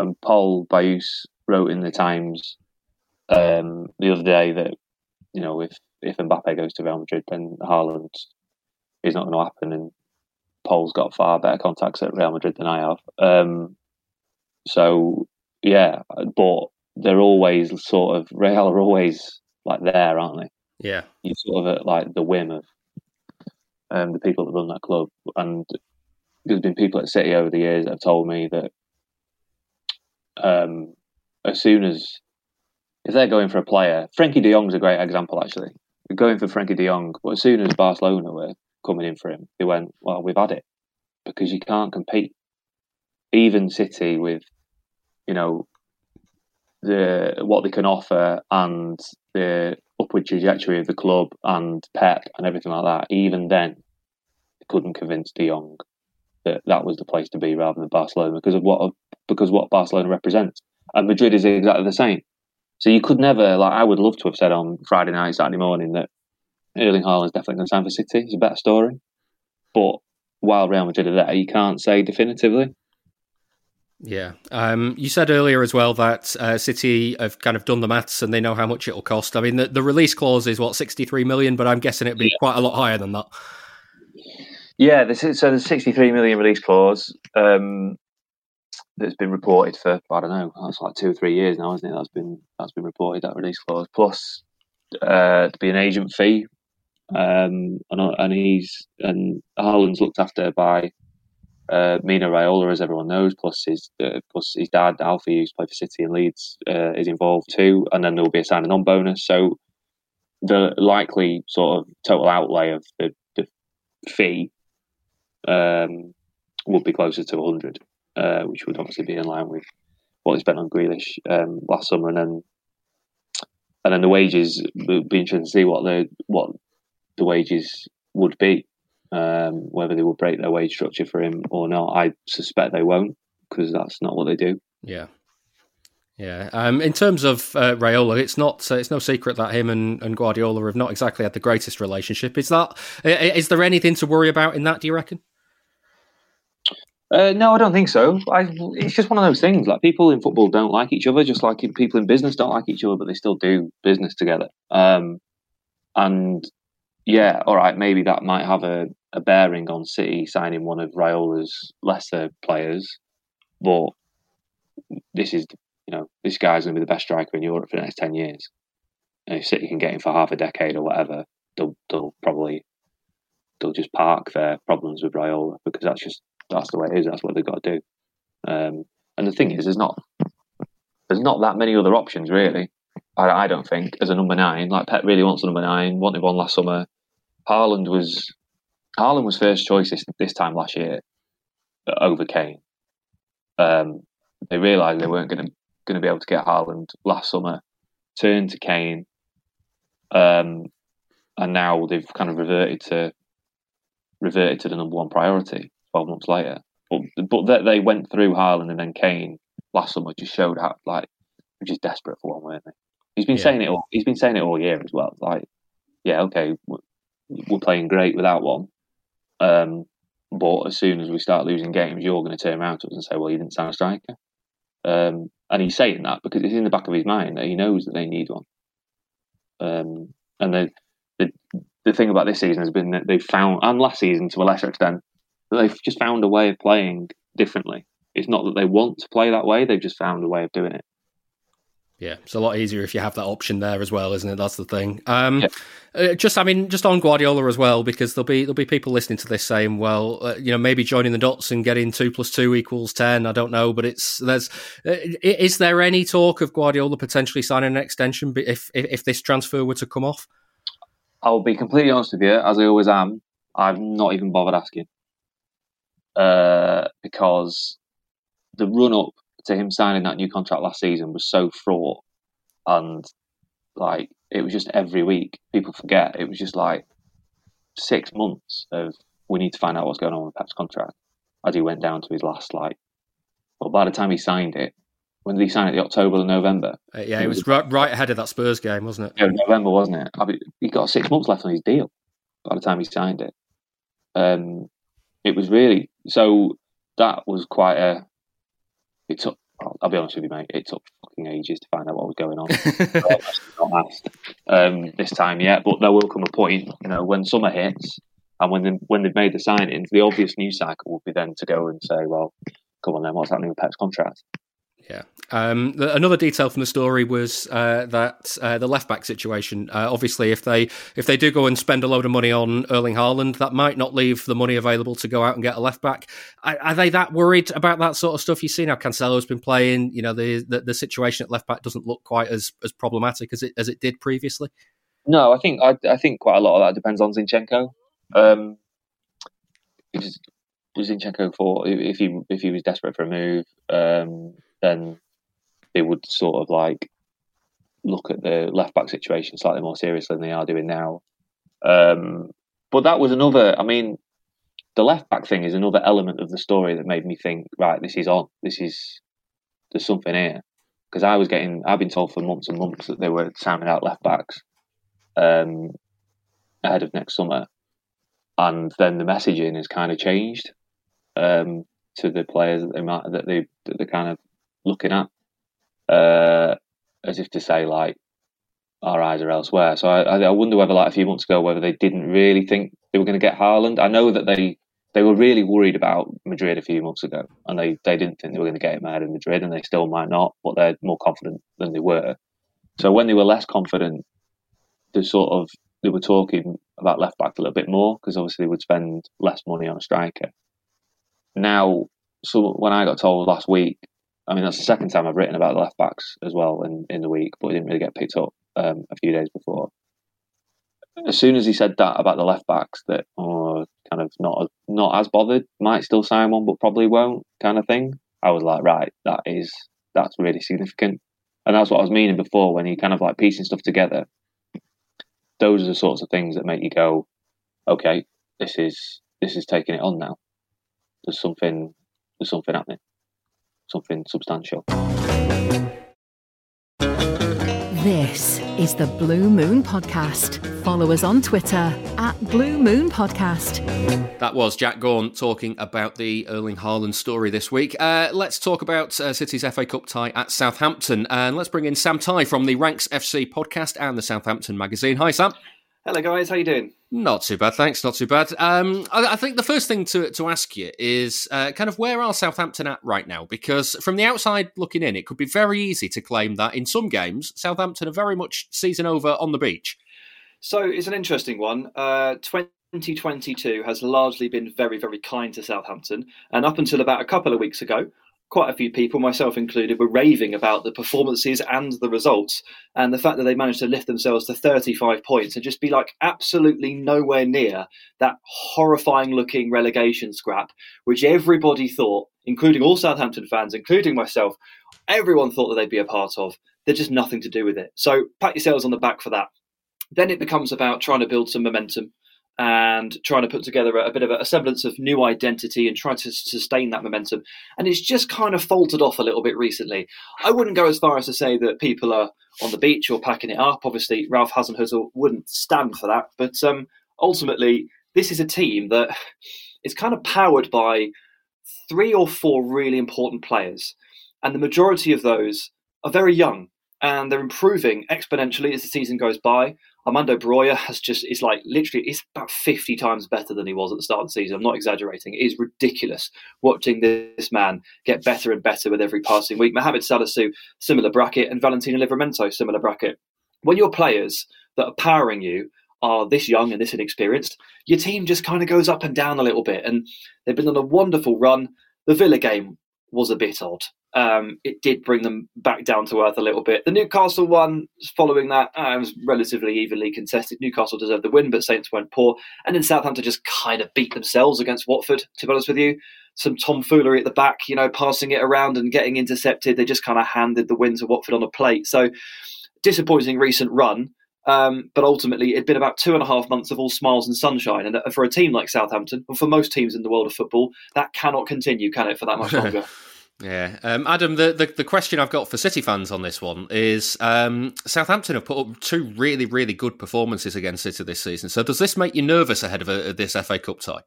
and Paul Bayus wrote in the Times um, the other day that you know if if Mbappe goes to Real Madrid, then Haaland is not going to happen, and Paul's got far better contacts at Real Madrid than I have. Um, so yeah, but they're always sort of Real are always like there, aren't they? Yeah, you sort of at like the whim of um, the people that run that club, and there's been people at City over the years that have told me that um, as soon as if they're going for a player, Frenkie De Jong's a great example actually. Going for Frenkie De Jong, but as soon as Barcelona were coming in for him, they went, "Well, we've had it," because you can't compete. Even City with, you know, the what they can offer and the upward trajectory of the club and Pep and everything like that. Even then, they couldn't convince De Jong that that was the place to be rather than Barcelona because of what because what Barcelona represents. And Madrid is exactly the same. So you could never like I would love to have said on Friday night, Saturday morning that Erling Haaland's definitely going to sign for City. It's a better story. But while Real Madrid are there, you can't say definitively. Yeah. Um, you said earlier as well that uh, City have kind of done the maths and they know how much it'll cost. I mean, the, the release clause is what, 63 million, but I'm guessing it'd be yeah. quite a lot higher than that. Yeah, this is, so the 63 million release clause um, that's been reported for I don't know, that's like two or three years now, isn't it? That's been that's been reported that release clause plus uh, to be an agent fee, um, and, and he's and Haaland's looked after by uh, Mino Raiola, as everyone knows, plus his uh, plus his dad Alfie, who's played for City and Leeds, uh, is involved too, and then there will be a signing on bonus. So the likely sort of total outlay of the, the fee um, would be closer to 100, uh, which would obviously be in line with what he spent on Grealish um, last summer, and then and then the wages would be interesting to see what the what the wages would be, um, whether they will break their wage structure for him or not. I suspect they won't because that's not what they do. Yeah. Yeah. Um, in terms of uh, Raiola, it's not uh, it's no secret that him and, and Guardiola have not exactly had the greatest relationship. Is that is there anything to worry about in that? Do you reckon? Uh, no, I don't think so. I, it's just one of those things. Like people in football don't like each other, just like people in business don't like each other, but they still do business together. Um, and yeah, all right, maybe that might have a, a bearing on City signing one of Raiola's lesser players, but this is you know this guy's going to be the best striker in Europe for the next ten years. And if City can get him for half a decade or whatever, they'll they'll probably they'll just park their problems with Raiola because that's just that's the way it is. That's what they've got to do. Um, and the thing is, there's not there's not that many other options really. I, I, don't think as a number nine. Like Pep really wants a number nine. Wanted one last summer. Haaland was Haaland was first choice this, this time last year over Kane. Um, they realised they weren't going to going to be able to get Haaland last summer. Turned to Kane, um, and now they've kind of reverted to reverted to the number one priority. 12 months later. But but that they went through Haaland and then Kane last summer just showed how like we're just desperate for one, weren't they? He's been yeah. saying it all. He's been saying it all year as well. Like, yeah, okay, we're playing great without one. Um, but as soon as we start losing games, you're going to turn around to us and say, "Well, you didn't sign a striker." Um, and he's saying that because it's in the back of his mind that he knows that they need one. Um, and the, the the thing about this season has been that they've found, and last season to a lesser extent, they've just found a way of playing differently. It's not that they want to play that way; they've just found a way of doing it. Yeah, it's a lot easier if you have that option there as well, isn't it? That's the thing. Um, yeah. uh, just, I mean, just on Guardiola as well, because there'll be there'll be people listening to this saying, well, uh, you know, maybe joining the dots and getting two plus two equals ten. I don't know, but it's there's uh, is there any talk of Guardiola potentially signing an extension if, if if this transfer were to come off? I'll be completely honest with you, as I always am. I've not even bothered asking uh, because the run up to him signing that new contract last season was so fraught and like it was just every week. People forget it was just like six months of we need to find out what's going on with Pep's contract as he went down to his last like. Well, by the time he signed it, when did he sign it? The October or November? Uh, yeah, it was right, right, ahead of that Spurs game, wasn't it? Yeah, November, wasn't it? I mean, he got six months left on his deal by the time he signed it. Um, it was really so that was quite a. It took. I'll be honest with you, mate. It took fucking ages to find out what was going on. *laughs* not asked um, this time yet, but there will come a point, you know, when summer hits and when they, when they've made the signings, the obvious news cycle would be then to go and say, well, come on then, what's happening with Pep's contract? Yeah. Um, the, another detail from the story was uh, that uh, the left back situation. Uh, obviously, if they if they do go and spend a load of money on Erling Haaland, that might not leave the money available to go out and get a left back. Are, are they that worried about that sort of stuff? You see now, Cancelo's been playing. You know, the, the, the situation at left back doesn't look quite as as problematic as it as it did previously. No, I think I, I think quite a lot of that depends on Zinchenko. Um, because Zinchenko thought if he if he was desperate for a move, um, then they would sort of like look at the left back situation slightly more seriously than they are doing now. Um, but that was another. I mean, the left back thing is another element of the story that made me think, right, this is on. This is there's something here because I was getting. I've been told for months and months that they were sounding out left backs um, ahead of next summer, and then the messaging has kind of changed um, to the players that they might that they that they're kind of looking at uh, as if to say like our eyes are elsewhere. So I, I wonder whether like a few months ago whether they didn't really think they were going to get Haaland. I know that they they were really worried about Madrid a few months ago, and they, they didn't think they were going to get him ahead of Madrid, and they still might not, but they're more confident than they were. So when they were less confident, they sort of they were talking about left back a little bit more because obviously they would spend less money on a striker. Now, so when I got told last week I mean, that's the second time I've written about the left backs as well in, in the week, but it didn't really get picked up um, a few days before. As soon as he said that about the left backs, that oh, kind of not not as bothered, might still sign one, but probably won't, kind of thing. I was like, right, that is that's really significant, and that's what I was meaning before when you kind of like piecing stuff together. Those are the sorts of things that make you go, okay, this is this is taking it on now. There's something there's something happening something substantial. This is the Blue Moon Podcast. Follow us on Twitter at Blue Moon Podcast. That was Jack Gaughan talking about the Erling Haaland story this week. Uh, let's talk about uh, City's FA Cup tie at Southampton. And let's bring in Sam Tighe from the Ranks FC podcast and the Southampton magazine. Hi, Sam. Hello, guys. How you doing? Not too bad, thanks. Not too bad. Um, I, I, think the first thing to, to ask you is uh, kind of where are Southampton at right now? Because from the outside looking in, it could be very easy to claim that in some games, Southampton are very much season over on the beach. So it's an interesting one. Uh, 2022 has largely been very, very kind to Southampton. And up until about a couple of weeks ago, quite a few people, myself included, were raving about the performances and the results, and the fact that they managed to lift themselves to 35 points and just be like absolutely nowhere near that horrifying looking relegation scrap, which everybody thought, including all Southampton fans, including myself, everyone thought that they'd be a part of. They're just nothing to do with it. So pat yourselves on the back for that. Then it becomes about trying to build some momentum and trying to put together a, a bit of a, a, semblance of new identity and trying to sustain that momentum. And it's just kind of faltered off a little bit recently. I wouldn't go as far as to say that people are on the beach or packing it up. Obviously, Ralph Hasenhüttl wouldn't stand for that. But um, ultimately, this is a team that *sighs* is kind of powered by three or four really important players. And the majority of those are very young and they're improving exponentially as the season goes by. Armando Broja has just is like literally it's about fifty times better than he was at the start of the season. I'm not exaggerating. It is ridiculous watching this man get better and better with every passing week. Mohamed Salisu, similar bracket, and Valentino Livramento, similar bracket. When your players that are powering you are this young and this inexperienced, your team just kind of goes up and down a little bit. And they've been on a wonderful run. The Villa game was a bit odd um, it did bring them back down to earth a little bit. The Newcastle one, following that, uh, was relatively evenly contested. Newcastle deserved the win, but Saints went poor. And then Southampton just kind of beat themselves against Watford, to be honest with you. Some tomfoolery at the back, you know, passing it around and getting intercepted. They just kind of handed the win to Watford on a plate. So, disappointing recent run. Um, but ultimately, it'd been about two and a half months of all smiles and sunshine. And for a team like Southampton, and for most teams in the world of football, that cannot continue, can it, for that much *laughs* longer? Yeah, um, Adam. The, the, the question I've got for City fans on this one is: um, Southampton have put up two really really good performances against City this season. So does this make you nervous ahead of a, this FA Cup tie?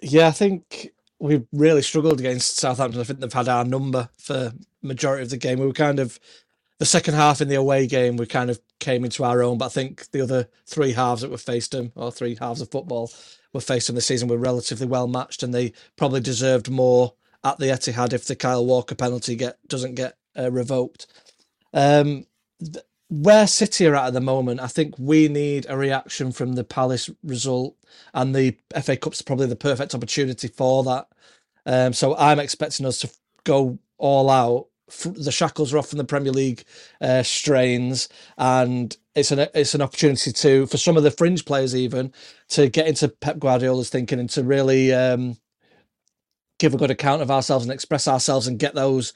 Yeah, I think we've really struggled against Southampton. I think they've had our number for majority of the game. We were kind of the second half in the away game. We kind of came into our own, but I think the other three halves that we faced them, or three halves of football, were faced them this season were relatively well matched, and they probably deserved more at the Etihad if the Kyle Walker penalty get doesn't get uh, revoked. Um, th- where City are at at the moment, I think we need a reaction from the Palace result, and the FA Cup's probably the perfect opportunity for that. Um, so I'm expecting us to go all out. The shackles are off from the Premier League uh, strains, and it's an it's an opportunity to for some of the fringe players even to get into Pep Guardiola's thinking and to really um, give a good account of ourselves and express ourselves and get those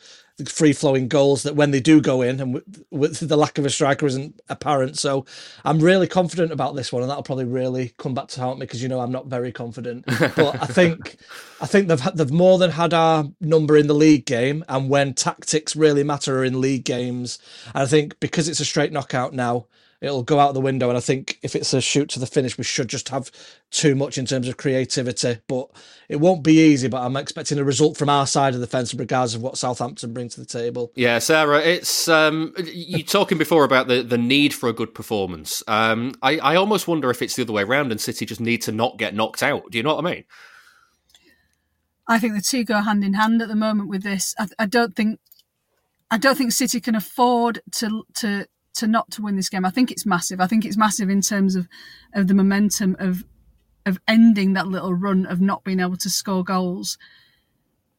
free flowing goals that when they do go in and with, with, the lack of a striker isn't apparent. So I'm really confident about this one, and that'll probably really come back to haunt me because you know I'm not very confident. But I think *laughs* I think they've they've more than had our number in the league game, and when tactics really matter in league games, and I think because it's a straight knockout now it'll go out the window. And I think if it's a shoot to the finish, we should just have too much in terms of creativity. But it won't be easy. But I'm expecting a result from our side of the fence, regardless of what Southampton bring to the table. Yeah, Sarah, it's um, you talking before about the, the need for a good performance. Um, I, I almost wonder if it's the other way around, and City just need to not get knocked out. Do you know what I mean? I think the two go hand in hand at the moment with this. I, I don't think I don't think City can afford to to to not to win this game. I think it's massive. I think it's massive in terms of of the momentum of of ending that little run of not being able to score goals.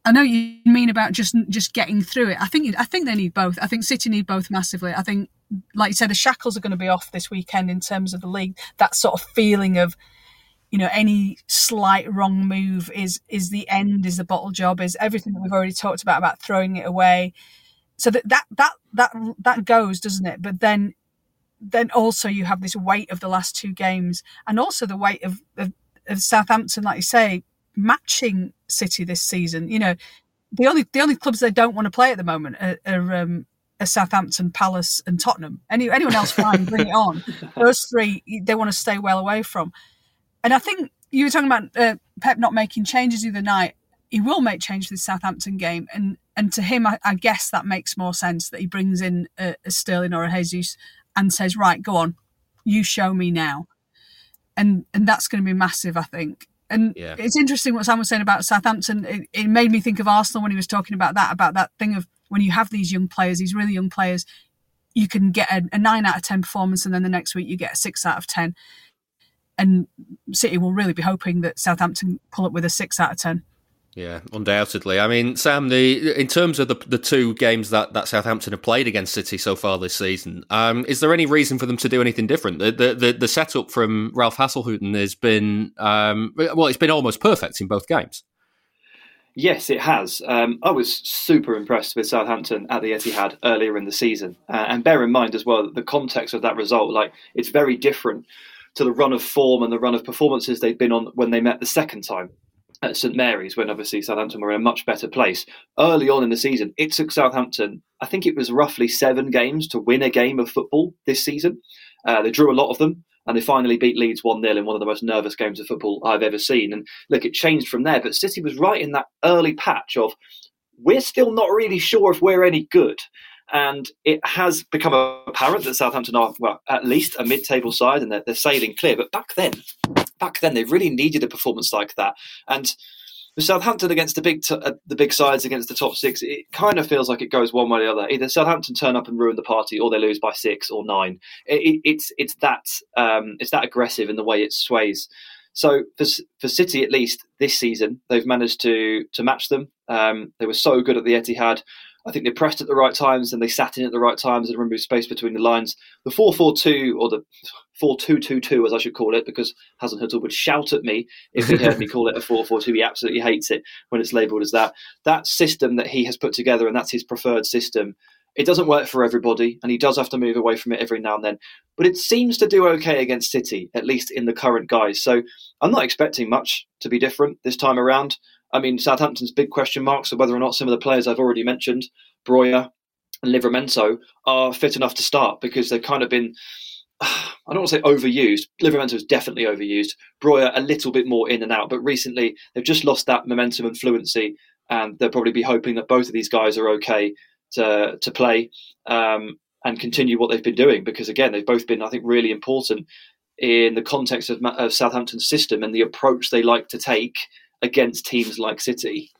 I know you mean about just just getting through it. I think I think they need both. I think City need both massively. I think, like you said, the shackles are going to be off this weekend in terms of the league. That sort of feeling of, you know, any slight wrong move is is the end, is the bottle job, is everything that we've already talked about about throwing it away so that that that that that goes, doesn't it? But then then also you have this weight of the last two games, and also the weight of, of, of Southampton, like you say, matching City this season. You know, the only the only clubs they don't want to play at the moment are, are, um, are Southampton, Palace, and Tottenham. Any anyone else, fine, bring it on. *laughs* Those three they want to stay well away from. And I think you were talking about uh, Pep not making changes the other night. He will make change for the Southampton game, and and to him, I, I, guess that makes more sense that he brings in a, a, Sterling or a Jesus and says, "Right, go on, you show me now," and and that's going to be massive, I think. And yeah. it's interesting what Sam was saying about Southampton. It, it made me think of Arsenal when he was talking about that, about that thing of when you have these young players, these really young players, you can get a, a nine out of ten performance, and then the next week you get a six out of ten. And City will really be hoping that Southampton pull up with a six out of ten. Yeah, undoubtedly. I mean, Sam, the in terms of the the two games that, that Southampton have played against City so far this season, um, is there any reason for them to do anything different? The the the, the setup from Ralph Hasenhüttl has been um, well, it's been almost perfect in both games. Yes, it has. Um, I was super impressed with Southampton at the Etihad earlier in the season, uh, and bear in mind as well that the context of that result, like it's very different to the run of form and the run of performances they've been on when they met the second time at St Mary's when obviously Southampton were in a much better place. Early on in the season, it took Southampton, I think it was roughly seven games to win a game of football this season. Uh, they drew a lot of them and they finally beat Leeds 1 0 in one of the most nervous games of football I've ever seen. And look, it changed from there, but City was right in that early patch of we're still not really sure if we're any good. And it has become apparent that Southampton are, well, at least a mid table side and they're, sailing clear. But back then, back then they really needed a performance like that. And with Southampton against the big t- uh, the big sides against the top six, it kind of feels like it goes one way or the other. Either Southampton turn up and ruin the party, or they lose by six or nine. It, it's it's that um, it's that aggressive in the way it sways. So for for City, at least this season, they've managed to to match them. Um, they were so good at the Etihad. I think they pressed at the right times and they sat in at the right times and removed space between the lines. The 4 4 2, or the 4 2 2 2, as I should call it, because Hasenhüttl would shout at me if he heard me *laughs* call it a 4 4 2. He absolutely hates it when it's labelled as that. That system that he has put together, and that's his preferred system, it doesn't work for everybody, and he does have to move away from it every now and then. But it seems to do okay against City, at least in the current guise. So I'm not expecting much to be different this time around. I mean, Southampton's big question marks are whether or not some of the players I've already mentioned, Broja and Livramento, are fit enough to start because they've kind of been, *sighs* I don't want to say overused. Livramento is definitely overused. Broja a little bit more in and out, but recently they've just lost that momentum and fluency, and they'll probably be hoping that both of these guys are okay to to play um, and continue what they've been doing because again they've both been I think really important in the context of, of Southampton's system and the approach they like to take against teams like City.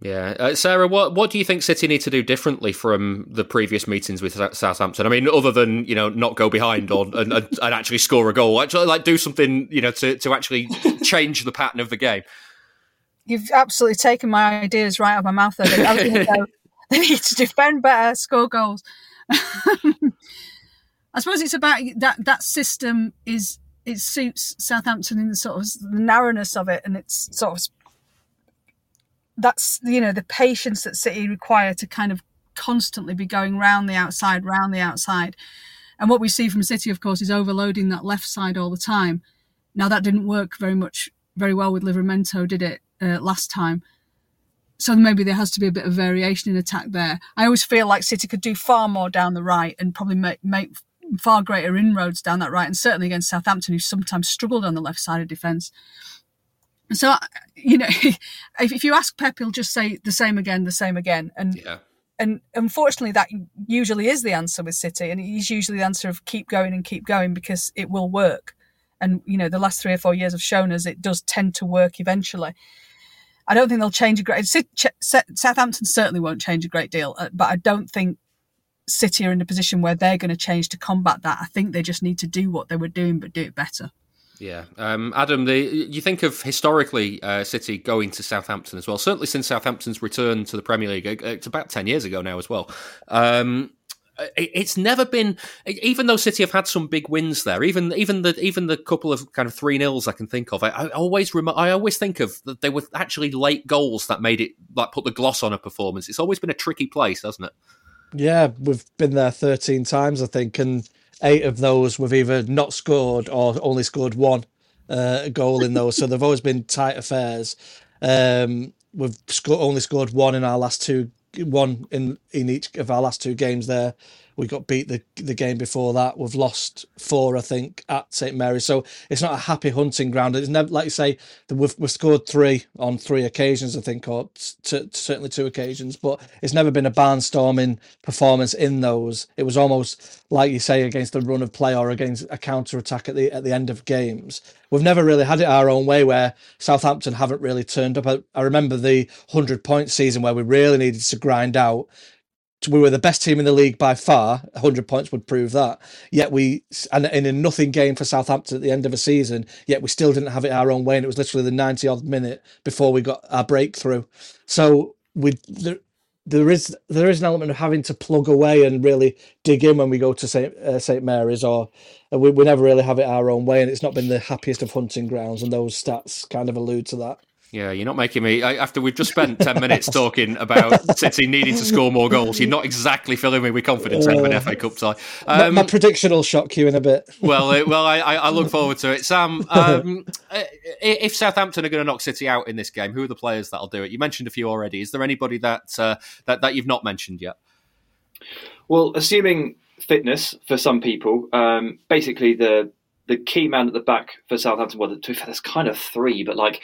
Yeah, uh, Sarah, what what do you think City need to do differently from the previous meetings with Southampton? I mean, other than you know not go behind or and, and, and actually score a goal, actually like do something you know to to actually change the pattern of the game. You've absolutely taken my ideas right out of my mouth. There, *laughs* they need to defend better, score goals. *laughs* I suppose it's about that that system is it suits Southampton in the sort of the narrowness of it, and it's sort of that's you know the patience that City require to kind of constantly be going round the outside, round the outside. And what we see from City, of course, is overloading that left side all the time. Now that didn't work very much, very well with Livramento, did it uh, last time? So maybe there has to be a bit of variation in attack there. I always feel like City could do far more down the right and probably make make far greater inroads down that right, and certainly against Southampton, who sometimes struggled on the left side of defence. So, you know, *laughs* if you ask Pep, he'll just say the same again, the same again. And yeah. and unfortunately, that usually is the answer with City, and it is usually the answer of keep going and keep going because it will work. And you know, the last three or four years have shown us it does tend to work eventually. I don't think they'll change a great. Southampton certainly won't change a great deal, uh, but I don't think City are in a position where they're going to change to combat that. I think they just need to do what they were doing, but do it better. Yeah, um, Adam, the, you think of historically uh, City going to Southampton as well. Certainly since Southampton's return to the Premier League, uh, it's about ten years ago now as well. Um, it's never been, even though City have had some big wins there, even even the even the couple of kind of three nils I can think of. I, I always rem- I always think of that they were actually late goals that made it like put the gloss on a performance. It's always been a tricky place, hasn't it? Yeah, we've been there 13 times, I think, and eight of those we've either not scored or only scored one uh, goal in those. so they've always been tight affairs. Um, we've sco- only scored one in our last two, one in in each of our last two games there. We got beat the the game before that. We've lost four, I think, at St Mary's. So it's not a happy hunting ground. It's never like you say. We've we've scored three on three occasions, I think, or t- certainly two occasions. But it's never been a barnstorming performance in those. It was almost like you say against the run of play or against a counter attack at the at the end of games. We've never really had it our own way where Southampton haven't really turned up. I, I remember the hundred point season where we really needed to grind out we were the best team in the league by far. 100 points would prove that. Yet we, and in a nothing game for Southampton at the end of a season, yet we still didn't have it our own way. And it was literally the 90 odd minute before we got our breakthrough. So we, there, there is there is an element of having to plug away and really dig in when we go to St uh, St Mary's, or uh, we, we never really have it our own way, and it's not been the happiest of hunting grounds, and those stats kind of allude to that. Yeah, you're not making me. After we've just spent ten minutes *laughs* talking about City needing to score more goals, you're not exactly filling me with confidence uh, of an FA Cup tie. Um, my, my, um, prediction will shock you in a bit. *laughs* well, it, well, I, I, look forward to it. Sam, *laughs* um, if Southampton are going to knock City out in this game, who are the players that'll do it? You mentioned a few already. Is there anybody that uh, that that you've not mentioned yet? Well, assuming fitness for some people, um, basically the the key man at the back for Southampton. Well, to be fair, there's kind of three, but like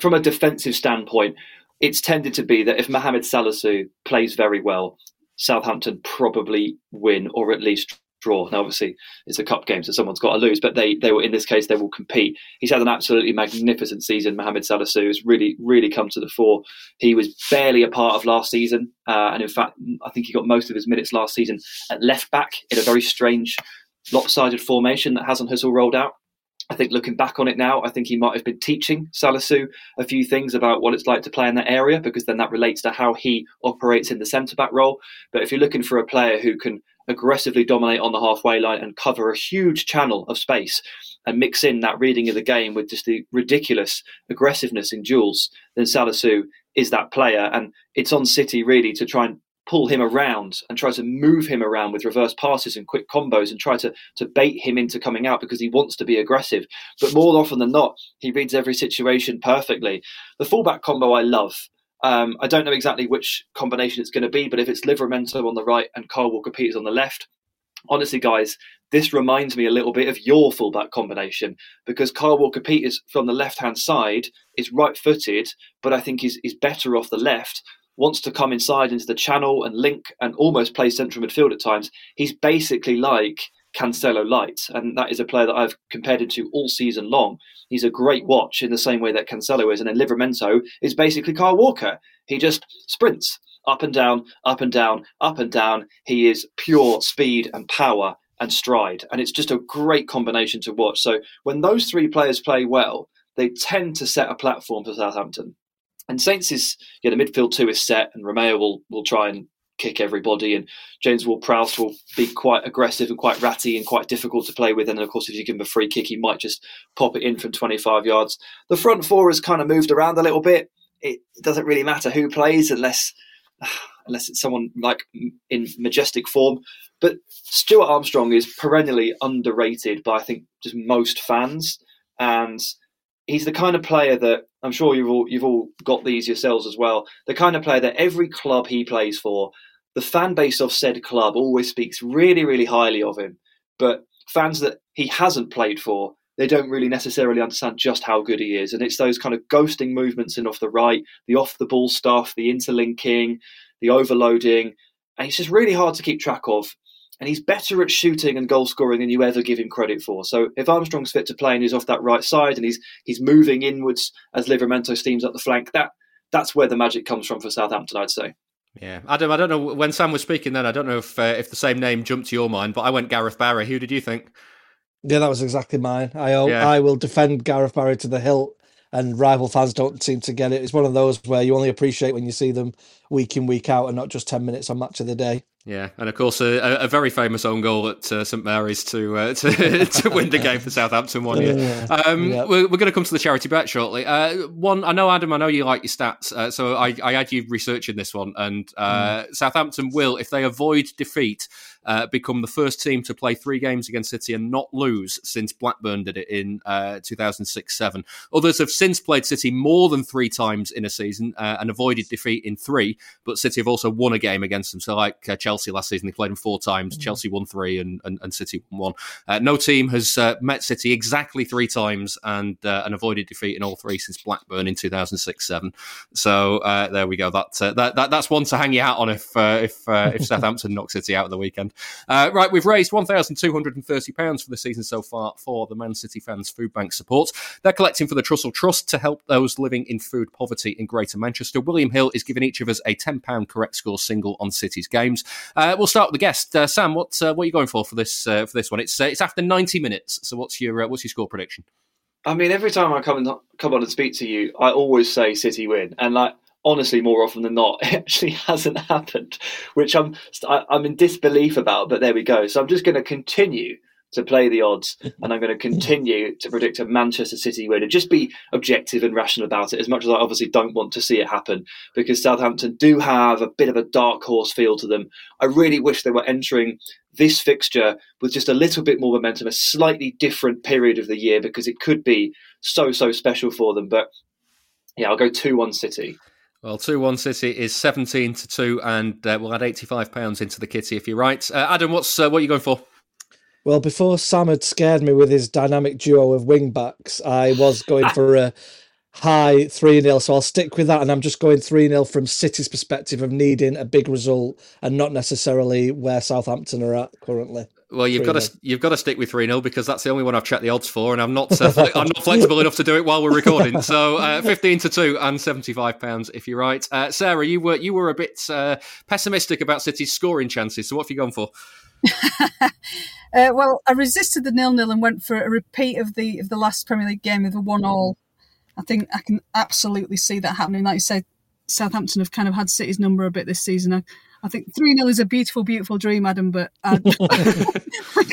from a defensive standpoint, it's tended to be that if Mohamed Salisu plays very well, Southampton probably win or at least draw. Now, obviously, it's a cup game, so someone's got to lose. But they, they will, in this case, they will compete. He's had an absolutely magnificent season. Mohamed Salisu has really, really come to the fore. He was barely a part of last season, uh, and in fact, I think he got most of his minutes last season at left back in a very strange, lopsided formation that Hasenhüttl rolled out. I think looking back on it now, I think he might have been teaching Salisu a few things about what it's like to play in that area because then that relates to how he operates in the centre back role. But if you're looking for a player who can aggressively dominate on the halfway line and cover a huge channel of space and mix in that reading of the game with just the ridiculous aggressiveness in duels, then Salisu is that player. And it's on City really to try and pull him around and try to move him around with reverse passes and quick combos and try to to bait him into coming out because he wants to be aggressive. But more often than not, he reads every situation perfectly. The fullback combo I love. Um, I don't know exactly which combination it's going to be, but if it's Livramento on the right and Kyle Walker Peters on the left, honestly, guys, this reminds me a little bit of your fullback combination because Kyle Walker Peters from the left hand side is right footed, but I think he's, he's better off the left wants to come inside into the channel and link and almost play central midfield at times. He's basically like Cancelo light, and that is a player that I've compared him to all season long. He's a great watch in the same way that Cancelo is, and then Livramento is basically Kyle Walker. He just sprints up and down, up and down, up and down. He is pure speed and power and stride, and it's just a great combination to watch. So when those three players play well, they tend to set a platform for Southampton. And Saints is yeah, the midfield two is set, and Romeu will will try and kick everybody, and James Ward-Prowse will be quite aggressive and quite ratty and quite difficult to play with. And of course, if you give him a free kick, he might just pop it in from 25 yards. The front four has kind of moved around a little bit. It doesn't really matter who plays unless *sighs* unless it's someone like in majestic form. But Stuart Armstrong is perennially underrated by I think just most fans, and he's the kind of player that I'm sure you've all you've all got these yourselves as well. The kind of player that every club he plays for, the fan base of said club always speaks really, really highly of him. But fans that he hasn't played for, they don't really necessarily understand just how good he is. And it's those kind of ghosting movements in off the right, the off the ball stuff, the interlinking, the overloading. And it's just really hard to keep track of and he's better at shooting and goal scoring than you ever give him credit for. So if Armstrong's fit to play and he's off that right side and he's he's moving inwards as Livramento steams up the flank, that that's where the magic comes from for Southampton, I'd say. Yeah, Adam. I don't know when Sam was speaking. Then I don't know if uh, if the same name jumped to your mind, but I went Gareth Barry. Who did you think? Yeah, that was exactly mine. I yeah. I will defend Gareth Barry to the hilt, and rival fans don't seem to get it. It's one of those where you only appreciate when you see them week in week out, and not just ten minutes on match of the day. Yeah, and of course, a, a very famous own goal at uh, St Mary's to uh, *laughs* to, to win the game for Southampton one year. Um, yeah. We're, we're going to come to the charity bet shortly. Uh, one, I know Adam, I know you like your stats, uh, so I, I had you researching this one, and uh, mm. Southampton will, if they avoid defeat, uh, become the first team to play three games against City and not lose since Blackburn did it in 2006-7. Others have since played City more than three times in a season and avoided defeat in three, but City have also won a game against them. So, like Chelsea Chelsea last season. They played them four times. Mm-hmm. Chelsea won three and, and, and City won one. Uh, no team has uh, met City exactly three times and uh, and avoided defeat in all three since Blackburn in 2006 7. So uh, there we go. That, uh, that, that, That's one to hang your hat on if uh, if if *laughs* Southampton knock City out of the weekend. Right, we've raised £1,230 for the season so far for the Man City fans Food Bank support. They're collecting for the Trussell Trust to help those living in food poverty in Greater Manchester. William Hill is giving each of us a £10 correct score single on City's games. Uh, we'll start with the guest, uh, Sam. What uh, what are you going for for this uh, for this one? It's uh, it's after ninety minutes. So what's your uh, what's your score prediction? I mean, every time I come and come on and speak to you, I always say City win, and like honestly, more often than not, *laughs* it actually hasn't happened, which I'm I'm in disbelief about. But there we go. So I'm just going to continue to play the odds, and I'm going to continue to predict a Manchester City win and just be objective and rational about it. As much as I obviously don't want to see it happen, because Southampton do have a bit of a dark horse feel to them. I really wish they were entering this fixture with just a little bit more momentum, a slightly different period of the year, because it could be so so special for them. But yeah, I'll go two one City. Well, 2 1 City is 17 to 2, and uh, we'll add £85 into the kitty if you're right. Uh, Adam, what's uh, what are you going for? Well, before Sam had scared me with his dynamic duo of wing backs, I was going for a high 3 0. So I'll stick with that. And I'm just going 3 0 from City's perspective of needing a big result and not necessarily where Southampton are at currently. Well, you've got to you've got to stick with three 0 because that's the only one I've checked the odds for, and I'm not uh, I'm not flexible enough to do it while we're recording. So uh, fifteen to two and seventy five pounds if you're right. Uh, Sarah, you were you were a bit uh, pessimistic about City's scoring chances. So what have you gone for? *laughs* Uh, well, I resisted the nil nil and went for a repeat of the of the last Premier League game with a one all. I think I can absolutely see that happening. Like you said, Southampton have kind of had City's number a bit this season. I, I think 3 0 is a beautiful, beautiful dream, Adam, but I, *laughs*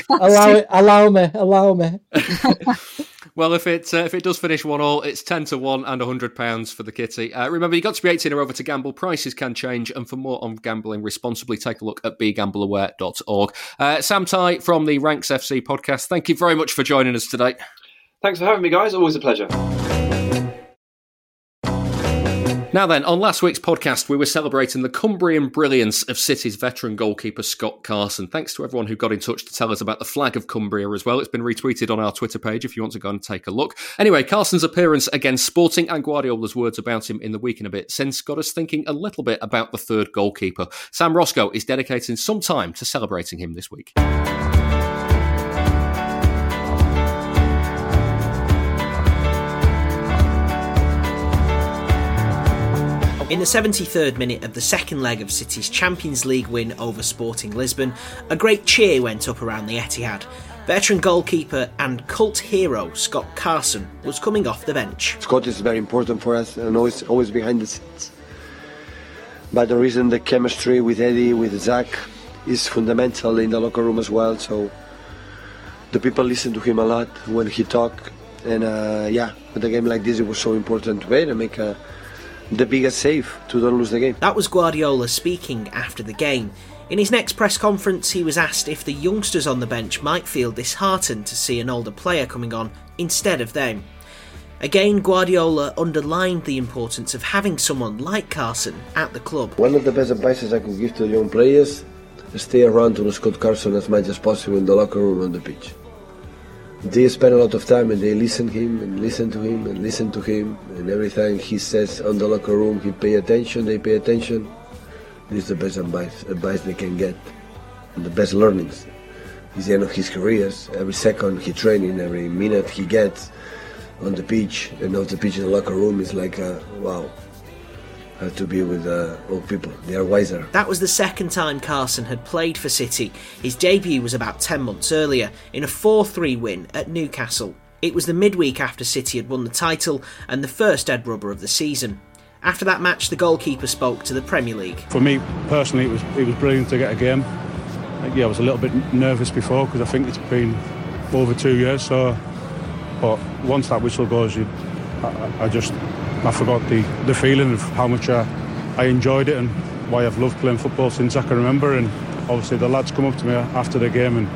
I allow it, allow me, allow me. *laughs* Well, if it uh, if it does finish one all, it's ten to one and hundred pounds for the kitty. Uh, remember, you got to be eighteen or over to gamble. Prices can change, and for more on gambling responsibly, take a look at begambleaware.org. Uh, Sam Tighe from the Ranks FC podcast. Thank you very much for joining us today. Thanks for having me, guys. Always a pleasure. Now then, on last week's podcast, we were celebrating the Cumbrian brilliance of City's veteran goalkeeper Scott Carson. Thanks to everyone who got in touch to tell us about the flag of Cumbria as well. It's been retweeted on our Twitter page if you want to go and take a look. Anyway, Carson's appearance against Sporting and Guardiola's words about him in the week in a bit since got us thinking a little bit about the third goalkeeper. Sam Roscoe is dedicating some time to celebrating him this week. In the 73rd minute of the second leg of City's Champions League win over Sporting Lisbon, a great cheer went up around the Etihad. Veteran goalkeeper and cult hero Scott Carson was coming off the bench. Scott is very important for us and always always behind the scenes. But the reason the chemistry with Eddie, with Zach, is fundamental in the locker room as well. So the people listen to him a lot when he talk, and uh, yeah, with a game like this, it was so important to wait and make a, the biggest save to don't lose the game. That was Guardiola speaking after the game. In his next press conference, he was asked if the youngsters on the bench might feel disheartened to see an older player coming on instead of them. Again, Guardiola underlined the importance of having someone like Carson at the club. One of the best advices I could give to the young players is stay around to Scott Carson as much as possible in the locker room on the pitch. They spend a lot of time and they listen to him and listen to him and listen to him and every time he says on the locker room he pay attention, they pay attention. This is the best advice, advice they can get and the best learnings. It's the end of his careers. Every second he training, every minute he gets on the pitch and off the pitch in the locker room is like, uh, wow, I have to be with uh, old people. They are wiser. That was the second time Carson had played for City. His debut was about 10 months earlier in a 4 3 win at Newcastle. It was the midweek after City had won the title and the first dead rubber of the season. After that match, the goalkeeper spoke to the Premier League. For me personally, it was it was brilliant to get a game. Yeah, I was a little bit nervous before because I think it's been over two years. So, but once that whistle goes, you, I, I just I forgot the, the feeling of how much I, I enjoyed it and why I've loved playing football since I can remember. And obviously the lads come up to me after the game and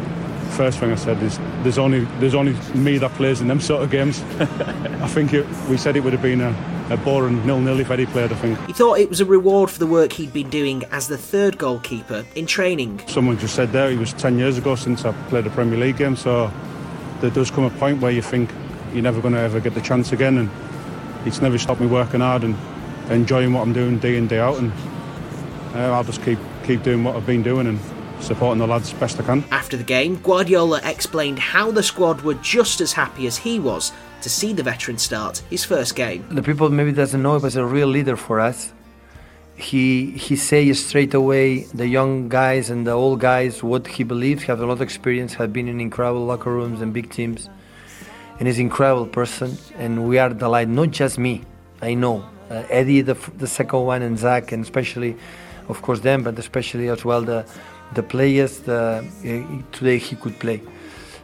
first thing I said is there's only there's only me that plays in them sort of games. *laughs* I think it, we said it would have been a, a boring nil-nil if Eddie played, I think. He thought it was a reward for the work he'd been doing as the third goalkeeper in training. Someone just said there it was 10 years ago since I played a Premier League game, so there does come a point where you think you're never going to ever get the chance again, and it's never stopped me working hard and enjoying what I'm doing day in day out, and uh, I'll just keep keep doing what I've been doing and supporting the lads best I can. After the game, Guardiola explained how the squad were just as happy as he was to see the veteran start his first game. The people maybe doesn't know he was a real leader for us. He he says straight away the young guys and the old guys what he believes. He has a lot of experience, have been in incredible locker rooms and big teams, and he's an incredible person. And we are delighted, not just me. I know uh, Eddie, the the second one, and Zach, and especially, of course, them, but especially as well the the players. The uh, today he could play.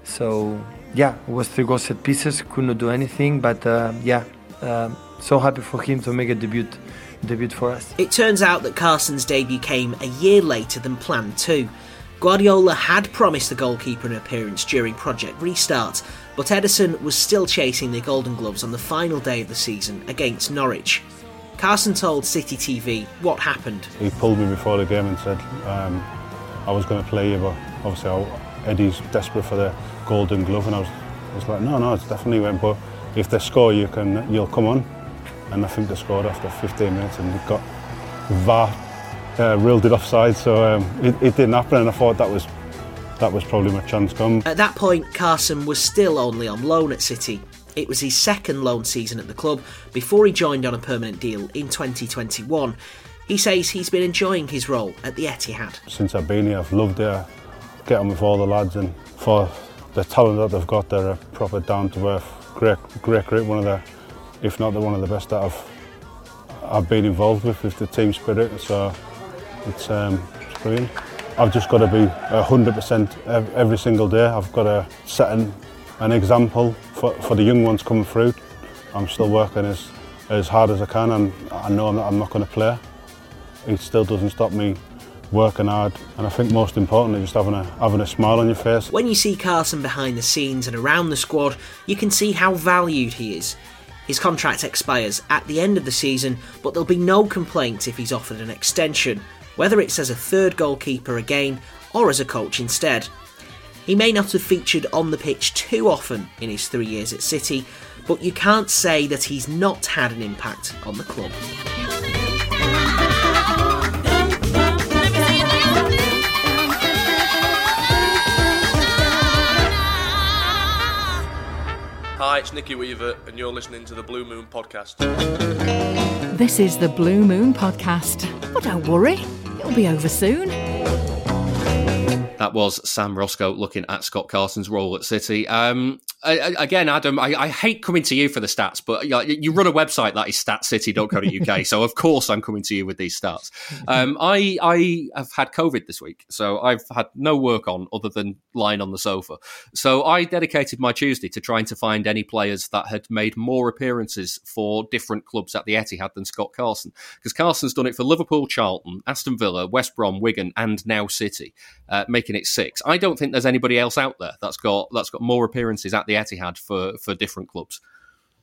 So yeah, it was three goal set pieces. Could not do anything, but uh, yeah, um, so happy for him to make a debut, debut for us. It turns out that Carson's debut came a year later than planned too. Guardiola had promised the goalkeeper an appearance during Project Restart, but Ederson was still chasing the Golden Gloves on the final day of the season against Norwich. Carson told City TV what happened. He pulled me before the game and said um, I was going to play you, but obviously I, Eddie's desperate for the Golden Glove, and I was, I was like, no, no, it's definitely went. But if they score, you can, you'll come on. And I think they scored after 15 minutes, and it got VAR uh, reeled it offside, so um, it, it didn't happen. And I thought that was that was probably my chance come. At that point, Carson was still only on loan at City. It was his second loan season at the club before he joined on a permanent deal in 2021. He says he's been enjoying his role at the Etihad. Since I've been here, I've loved it. I get on with all the lads, and for the talent that they've got, they're a proper down to earth, great, great, great. One of the, if not the one of the best that I've I've been involved with, with the team spirit. So it's, um, it's brilliant. I've just got to be 100% every single day. I've got to set an, an example for, for the young ones coming through. I'm still working as, as hard as I can and I know I'm not, I'm not going to play. It still doesn't stop me working hard and I think most importantly just having a, having a smile on your face. When you see Carson behind the scenes and around the squad, you can see how valued he is. His contract expires at the end of the season, but there'll be no complaints if he's offered an extension whether it's as a third goalkeeper again or as a coach instead. He may not have featured on the pitch too often in his three years at City, but you can't say that he's not had an impact on the club. Hi, it's Nicky Weaver, and you're listening to the Blue Moon Podcast. This is the Blue Moon Podcast. But don't worry, it'll be over soon. That was Sam Roscoe looking at Scott Carson's role at City. Um, I, again, Adam, I, I, hate coming to you for the stats, but you, you run a website that is statscity.co.uk, *laughs* so of course I'm coming to you with these stats. Um, I I have had COVID this week, so I've had no work on other than lying on the sofa. So I dedicated my Tuesday to trying to find any players that had made more appearances for different clubs at the Etihad than Scott Carson, because Carson's done it for Liverpool, Charlton, Aston Villa, West Brom, Wigan, and now City, uh, making it six. I don't think there's anybody else out there that's got that's got more appearances at the Etihad for for different clubs.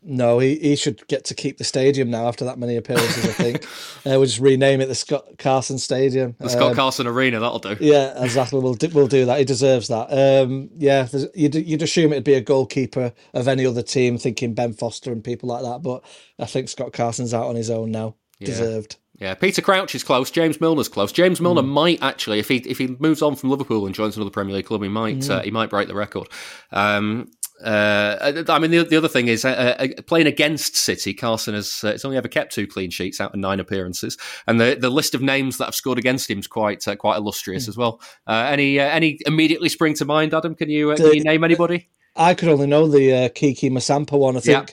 No, he, he should get to keep the stadium now after that many appearances. I think *laughs* uh, we'll just rename it the Scott Carson Stadium, the Scott um, Carson Arena. That'll do. Yeah, exactly. We'll do, we'll do that. He deserves that. Um, yeah, you'd you'd assume it'd be a goalkeeper of any other team, thinking Ben Foster and people like that. But I think Scott Carson's out on his own now. Yeah. Deserved. Yeah, Peter Crouch is close. James Milner's close. James Milner mm. might actually, if he if he moves on from Liverpool and joins another Premier League club, he might mm. uh, he might break the record. Um, uh, I mean, the, the, other thing is uh, uh, playing against City. Carson has uh, only ever kept two clean sheets out of nine appearances, and the, the list of names that have scored against him is quite uh, quite illustrious mm. as well. Uh, any any immediately spring to mind, Adam? Can you can you name anybody? I could only know the Kiki Musampa one. I think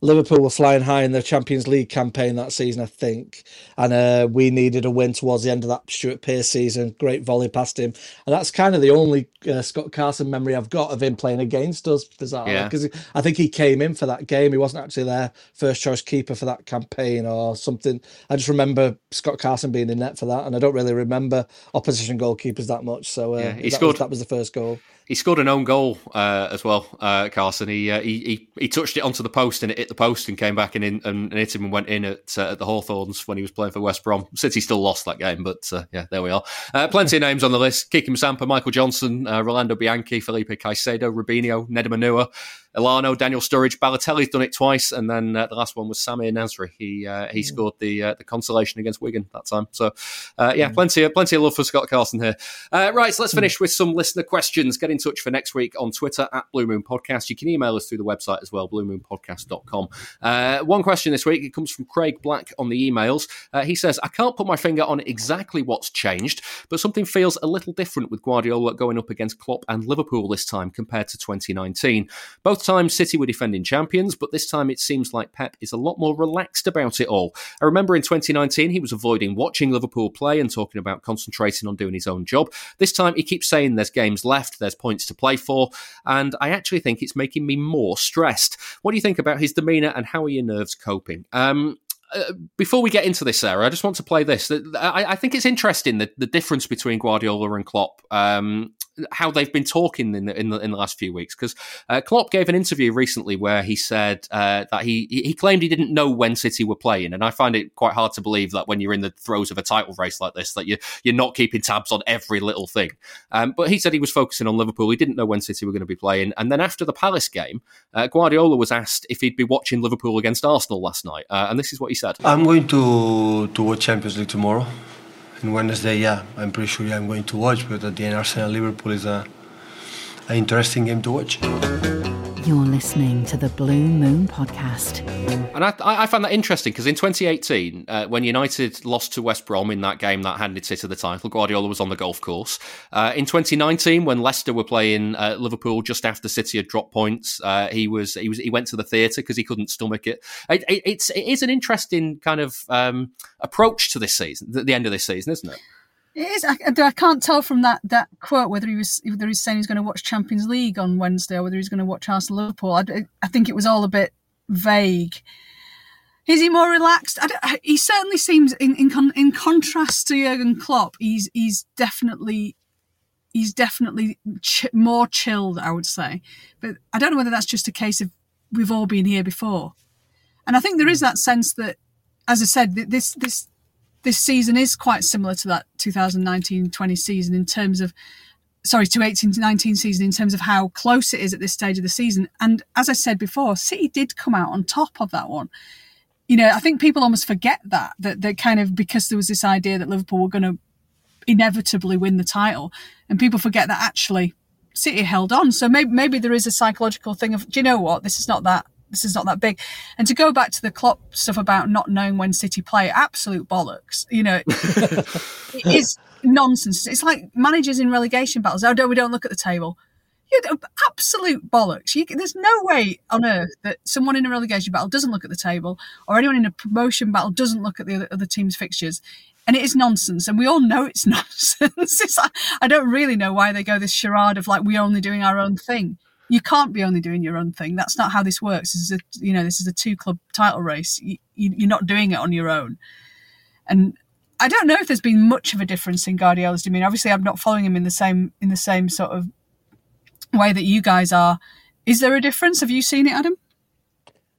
Liverpool were flying high in their Champions League campaign that season, I think, and uh, we needed a win towards the end of that Stuart Pearce season. Great volley past him, and that's kind of the only uh, Scott Carson memory I've got of him playing against us. Bizarrely, because yeah. I think he came in for that game. He wasn't actually their first choice keeper for that campaign or something. I just remember Scott Carson being in net for that, and I don't really remember opposition goalkeepers that much. So uh, yeah, he that scored. Was, that was the first goal. He scored an own goal uh, as well, uh, Carson. He, uh, he, he he touched it onto the post and it hit the post and came back and, in, and, and hit him and went in at, uh, at the Hawthorns when he was playing for West Brom. City still lost that game, but uh, yeah, there we are. Uh, plenty of names on the list: Kiki Musampa, Michael Johnson, Rolando Bianchi, Felipe Caicedo, Robinho, Nedum Onuoha. Elano, Daniel Sturridge, Balotelli's done it twice, and then uh, the last one was Samir Nasri. He uh, he mm. scored the uh, the consolation against Wigan that time. So uh, yeah, mm. plenty of plenty of love for Scott Carson here. Uh, right, so let's mm. finish with some listener questions. Get in touch for next week on Twitter at Blue Moon Podcast. You can email us through the website as well, bluemoonpodcast.com. Uh, one question this week it comes from Craig Black on the emails. he says, "I can't put my finger on exactly what's changed, but something feels a little different with Guardiola going up against Klopp and Liverpool this time compared to 2019. Times City were defending champions, but this time it seems like Pep is a lot more relaxed about it all. I remember in 2019 he was avoiding watching Liverpool play and talking about concentrating on doing his own job. This time he keeps saying there's games left, there's points to play for, and I actually think it's making me more stressed. What do you think about his demeanour and how are your nerves coping? Um, uh, before we get into this, Sarah, I just want to play this. I, I think it's interesting the, the difference between Guardiola and Klopp. Um, how they've been talking in the in the, in the last few weeks. Because uh, Klopp gave an interview recently where he said uh, that he he claimed he didn't know when City were playing, and I find it quite hard to believe that when you're in the throes of a title race like this, that you you're not keeping tabs on every little thing. Um, but he said he was focusing on Liverpool. He didn't know when City were going to be playing, and then after the Palace game, uh, Guardiola was asked if he'd be watching Liverpool against Arsenal last night, uh, and this is what he said: "I'm going to to watch Champions League tomorrow." And Wednesday, yeah, I'm pretty sure I'm going to watch. But at the end, Arsenal Liverpool is a an interesting game to watch. You're listening to the Blue Moon Podcast. And I, I found that interesting because in 2018, uh, when United lost to West Brom in that game that handed City the title, Guardiola was on the golf course. Uh, in 2019, when Leicester were playing uh, Liverpool just after City had dropped points, uh, he was he was he went to the theatre because he couldn't stomach it. it, it it's it is an interesting kind of um, approach to this season, the, the end of this season, isn't it? It is. I, I, can't tell from that that quote whether he was whether he's saying he's going to watch Champions League on Wednesday or whether he's going to watch Arsenal Liverpool. I, I think it was all a bit vague. Is he more relaxed? he certainly seems, in in, con, in contrast to Jurgen Klopp, he's he's definitely he's definitely ch- more chilled. I would say, but I don't know whether that's just a case of we've all been here before, and I think there is hmm. that sense that, as I said, this this this season is quite similar to that 2019-20 season in terms of sorry to 18-19 season in terms of how close it is at this stage of the season. And as i said before city did come out on top of that one. You know i think people almost forget that that they kind of because there was this idea that liverpool were going to inevitably win the title. And people forget that actually city held on. So maybe maybe there is a psychological thing of do you know what? This is not that this is not that big. And to go back to the Klopp stuff about not knowing when City play, absolute bollocks. You know, it *laughs* is nonsense. It's like managers in relegation battles. Oh, no, we don't look at the table. You know, absolute bollocks. You, there's no way on earth that someone in a relegation battle doesn't look at the table, or anyone in a promotion battle doesn't look at the other, other team's fixtures. And it is nonsense, and we all know it's *laughs* nonsense. it's like, I don't really know why they go this charade of like we're only doing our own thing. You can't be only doing your own thing. That's not how this works. This is a you know this is a two club title race. You, you, you're not doing it on your own. And I don't know if there's been much of a difference in Guardiola's demeanor. Obviously, I'm not following him in the same in the same sort of way that you guys are. Is there a difference? Have you seen it, Adam?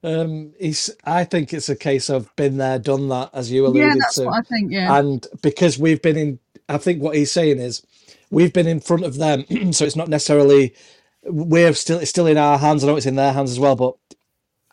Um, he's. I think it's a case of been there, done that, as you alluded to. yeah, that's to. what I think. Yeah, And because we've been in, I think what he's saying is, we've been in front of them, *clears throat* so it's not necessarily we're still it's still in our hands. I know it's in their hands as well, but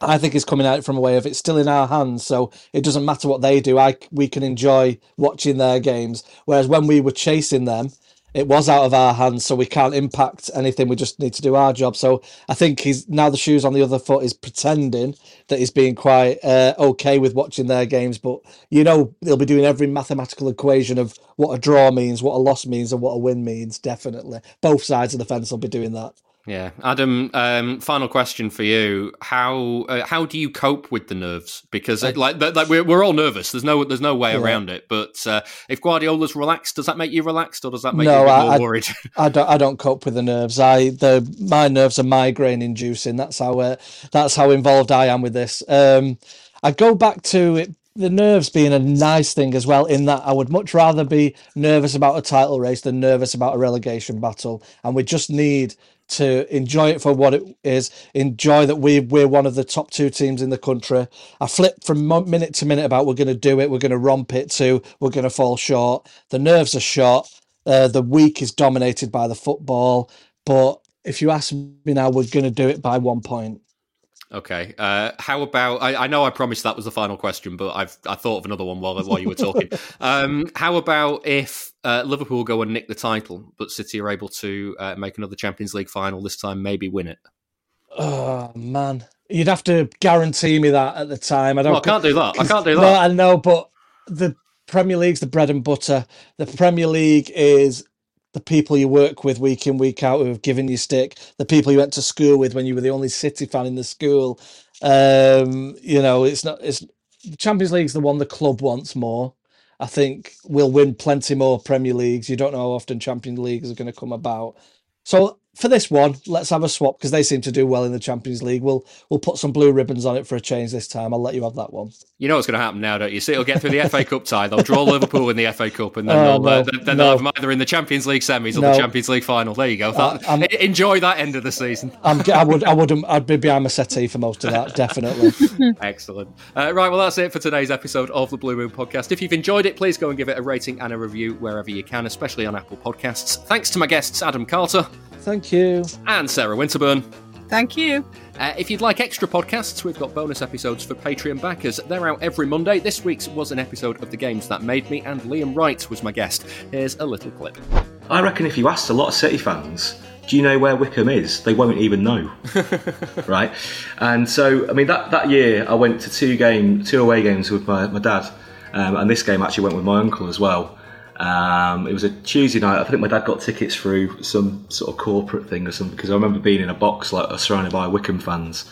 I think it's coming out from a way of it's still in our hands, so it doesn't matter what they do. I we can enjoy watching their games. Whereas when we were chasing them, it was out of our hands, so we can't impact anything. We just need to do our job. So I think he's now the shoes on the other foot is pretending that he's being quite uh, okay with watching their games, but you know he'll be doing every mathematical equation of what a draw means, what a loss means, and what a win means. Definitely, both sides of the fence will be doing that. Yeah, Adam. Um, final question for you: How uh, how do you cope with the nerves? Because uh, like, like we're, we're all nervous. There's no there's no way Yeah. around it. But uh, if Guardiola's relaxed, does that make you relaxed, or does that make no, you I, more I- worried? *laughs* I don't. I don't cope with the nerves. I the my nerves are migraine inducing. That's how. Uh, that's how involved I am with this. Um, I go back to it, the nerves being a nice thing as well. In that I would much rather be nervous about a title race than nervous about a relegation battle, and we just need to enjoy it for what it is. Enjoy that we we're one of the top two teams in the country. I flip from minute to minute about we're going to do it. We're going to romp it to we're going to fall short. The nerves are shot. Uh, the week is dominated by the football. But if you ask me now, we're going to do it by one point. Okay. Uh, how about? I, I know I promised that was the final question, but I've I thought of another one while while you were talking. *laughs* um, how about if uh, Liverpool go and nick the title, but City are able to uh, make another Champions League final this time, maybe win it? Oh man, you'd have to guarantee me that at the time. I don't. Well, I can't do that. I can't do *laughs* No, that. I know, but the Premier League's the bread and butter. The Premier League is the people you work with week in week out who have given you stick. The people you went to school with when you were the only City fan in the school. Um, you know, it's not. It's Champions League's the one the club wants more. I think we'll win plenty more Premier Leagues. You don't know how often Champions Leagues are going to come about. So for this one, let's have a swap because they seem to do well in the Champions League. We'll we'll put some blue ribbons on it for a change this time. I'll let you have that one. You know what's going to happen now, don't you? City will get through the *laughs* FA Cup tie. They'll draw Liverpool in the FA Cup, and then Oh, they'll, uh, no, then then no. they'll have them either in the Champions League semis or No. the Champions League final. There you go. Uh, That- I'm- *laughs* enjoy that end of the season. I'm, I would I wouldn't I'd be behind my settee for most of that definitely. *laughs* Excellent. Uh, right, well, that's it for today's episode of the Blue Moon Podcast. If you've enjoyed it, please go and give it a rating and a review wherever you can, especially on Apple Podcasts. Thanks to my guests, Adam Carter Thank you. and Sarah Winterburn. Thank you. Uh, if you'd like extra podcasts, we've got bonus episodes for Patreon backers. They're out every Monday. This week's was an episode of The Games That Made Me, and Liam Wright was my guest. Here's a little clip. I reckon if you asked a lot of City fans, do you know where Wycombe is? They won't even know, *laughs* right? And so, I mean, that, that year I went to two game, two away games with my, my dad, um, and this game actually went with my uncle as well. Um, it was a Tuesday night. I think my dad got tickets through some sort of corporate thing or something because I remember being in a box like surrounded by Wycombe fans.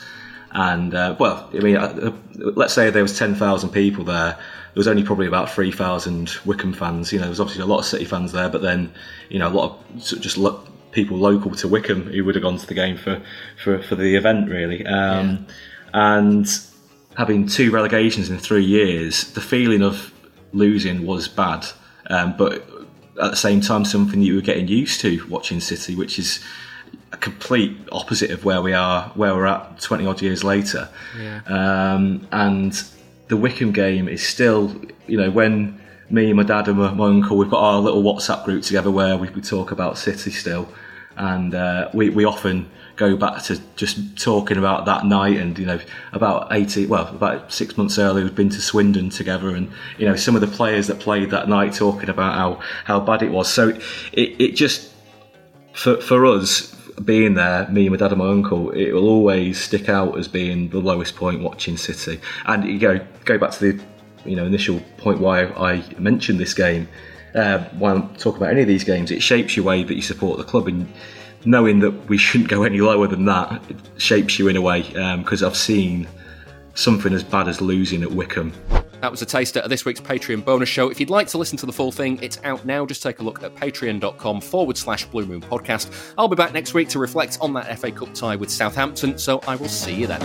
And uh, well, I mean, uh, let's say there was ten thousand people there. There was only probably about three thousand Wycombe fans. You know, there was obviously a lot of City fans there, but then you know a lot of just lo- people local to Wycombe who would have gone to the game for for, for the event really. Um, And having two relegations in three years, the feeling of losing was bad, um, but at the same time, something you were getting used to watching City, which is a complete opposite of where we are, where we're at 20 odd years later. Yeah. Um, and the Wycombe game is still, you know, when me, and my dad, and my, my uncle, we've got our little WhatsApp group together where we, we talk about City still, and uh, we we often go back to just talking about that night and you know about 80 well about six months earlier we'd been to Swindon together and you know some of the players that played that night talking about how how bad it was so it, it just for, for us being there, me, and my dad, and my uncle, it will always stick out as being the lowest point watching City. And you go go back to the you know initial point why I mentioned this game. Uh, while I'm talking about any of these games, it shapes your way that you support the club, and knowing that we shouldn't go any lower than that shapes you in a way because um, I've seen something as bad as losing at Wycombe. That was a taster of this week's Patreon bonus show. If you'd like to listen to the full thing, it's out now. Just take a look at patreon.com forward slash Blue Moon Podcast. I'll be back next week to reflect on that FA Cup tie with Southampton, so I will see you then.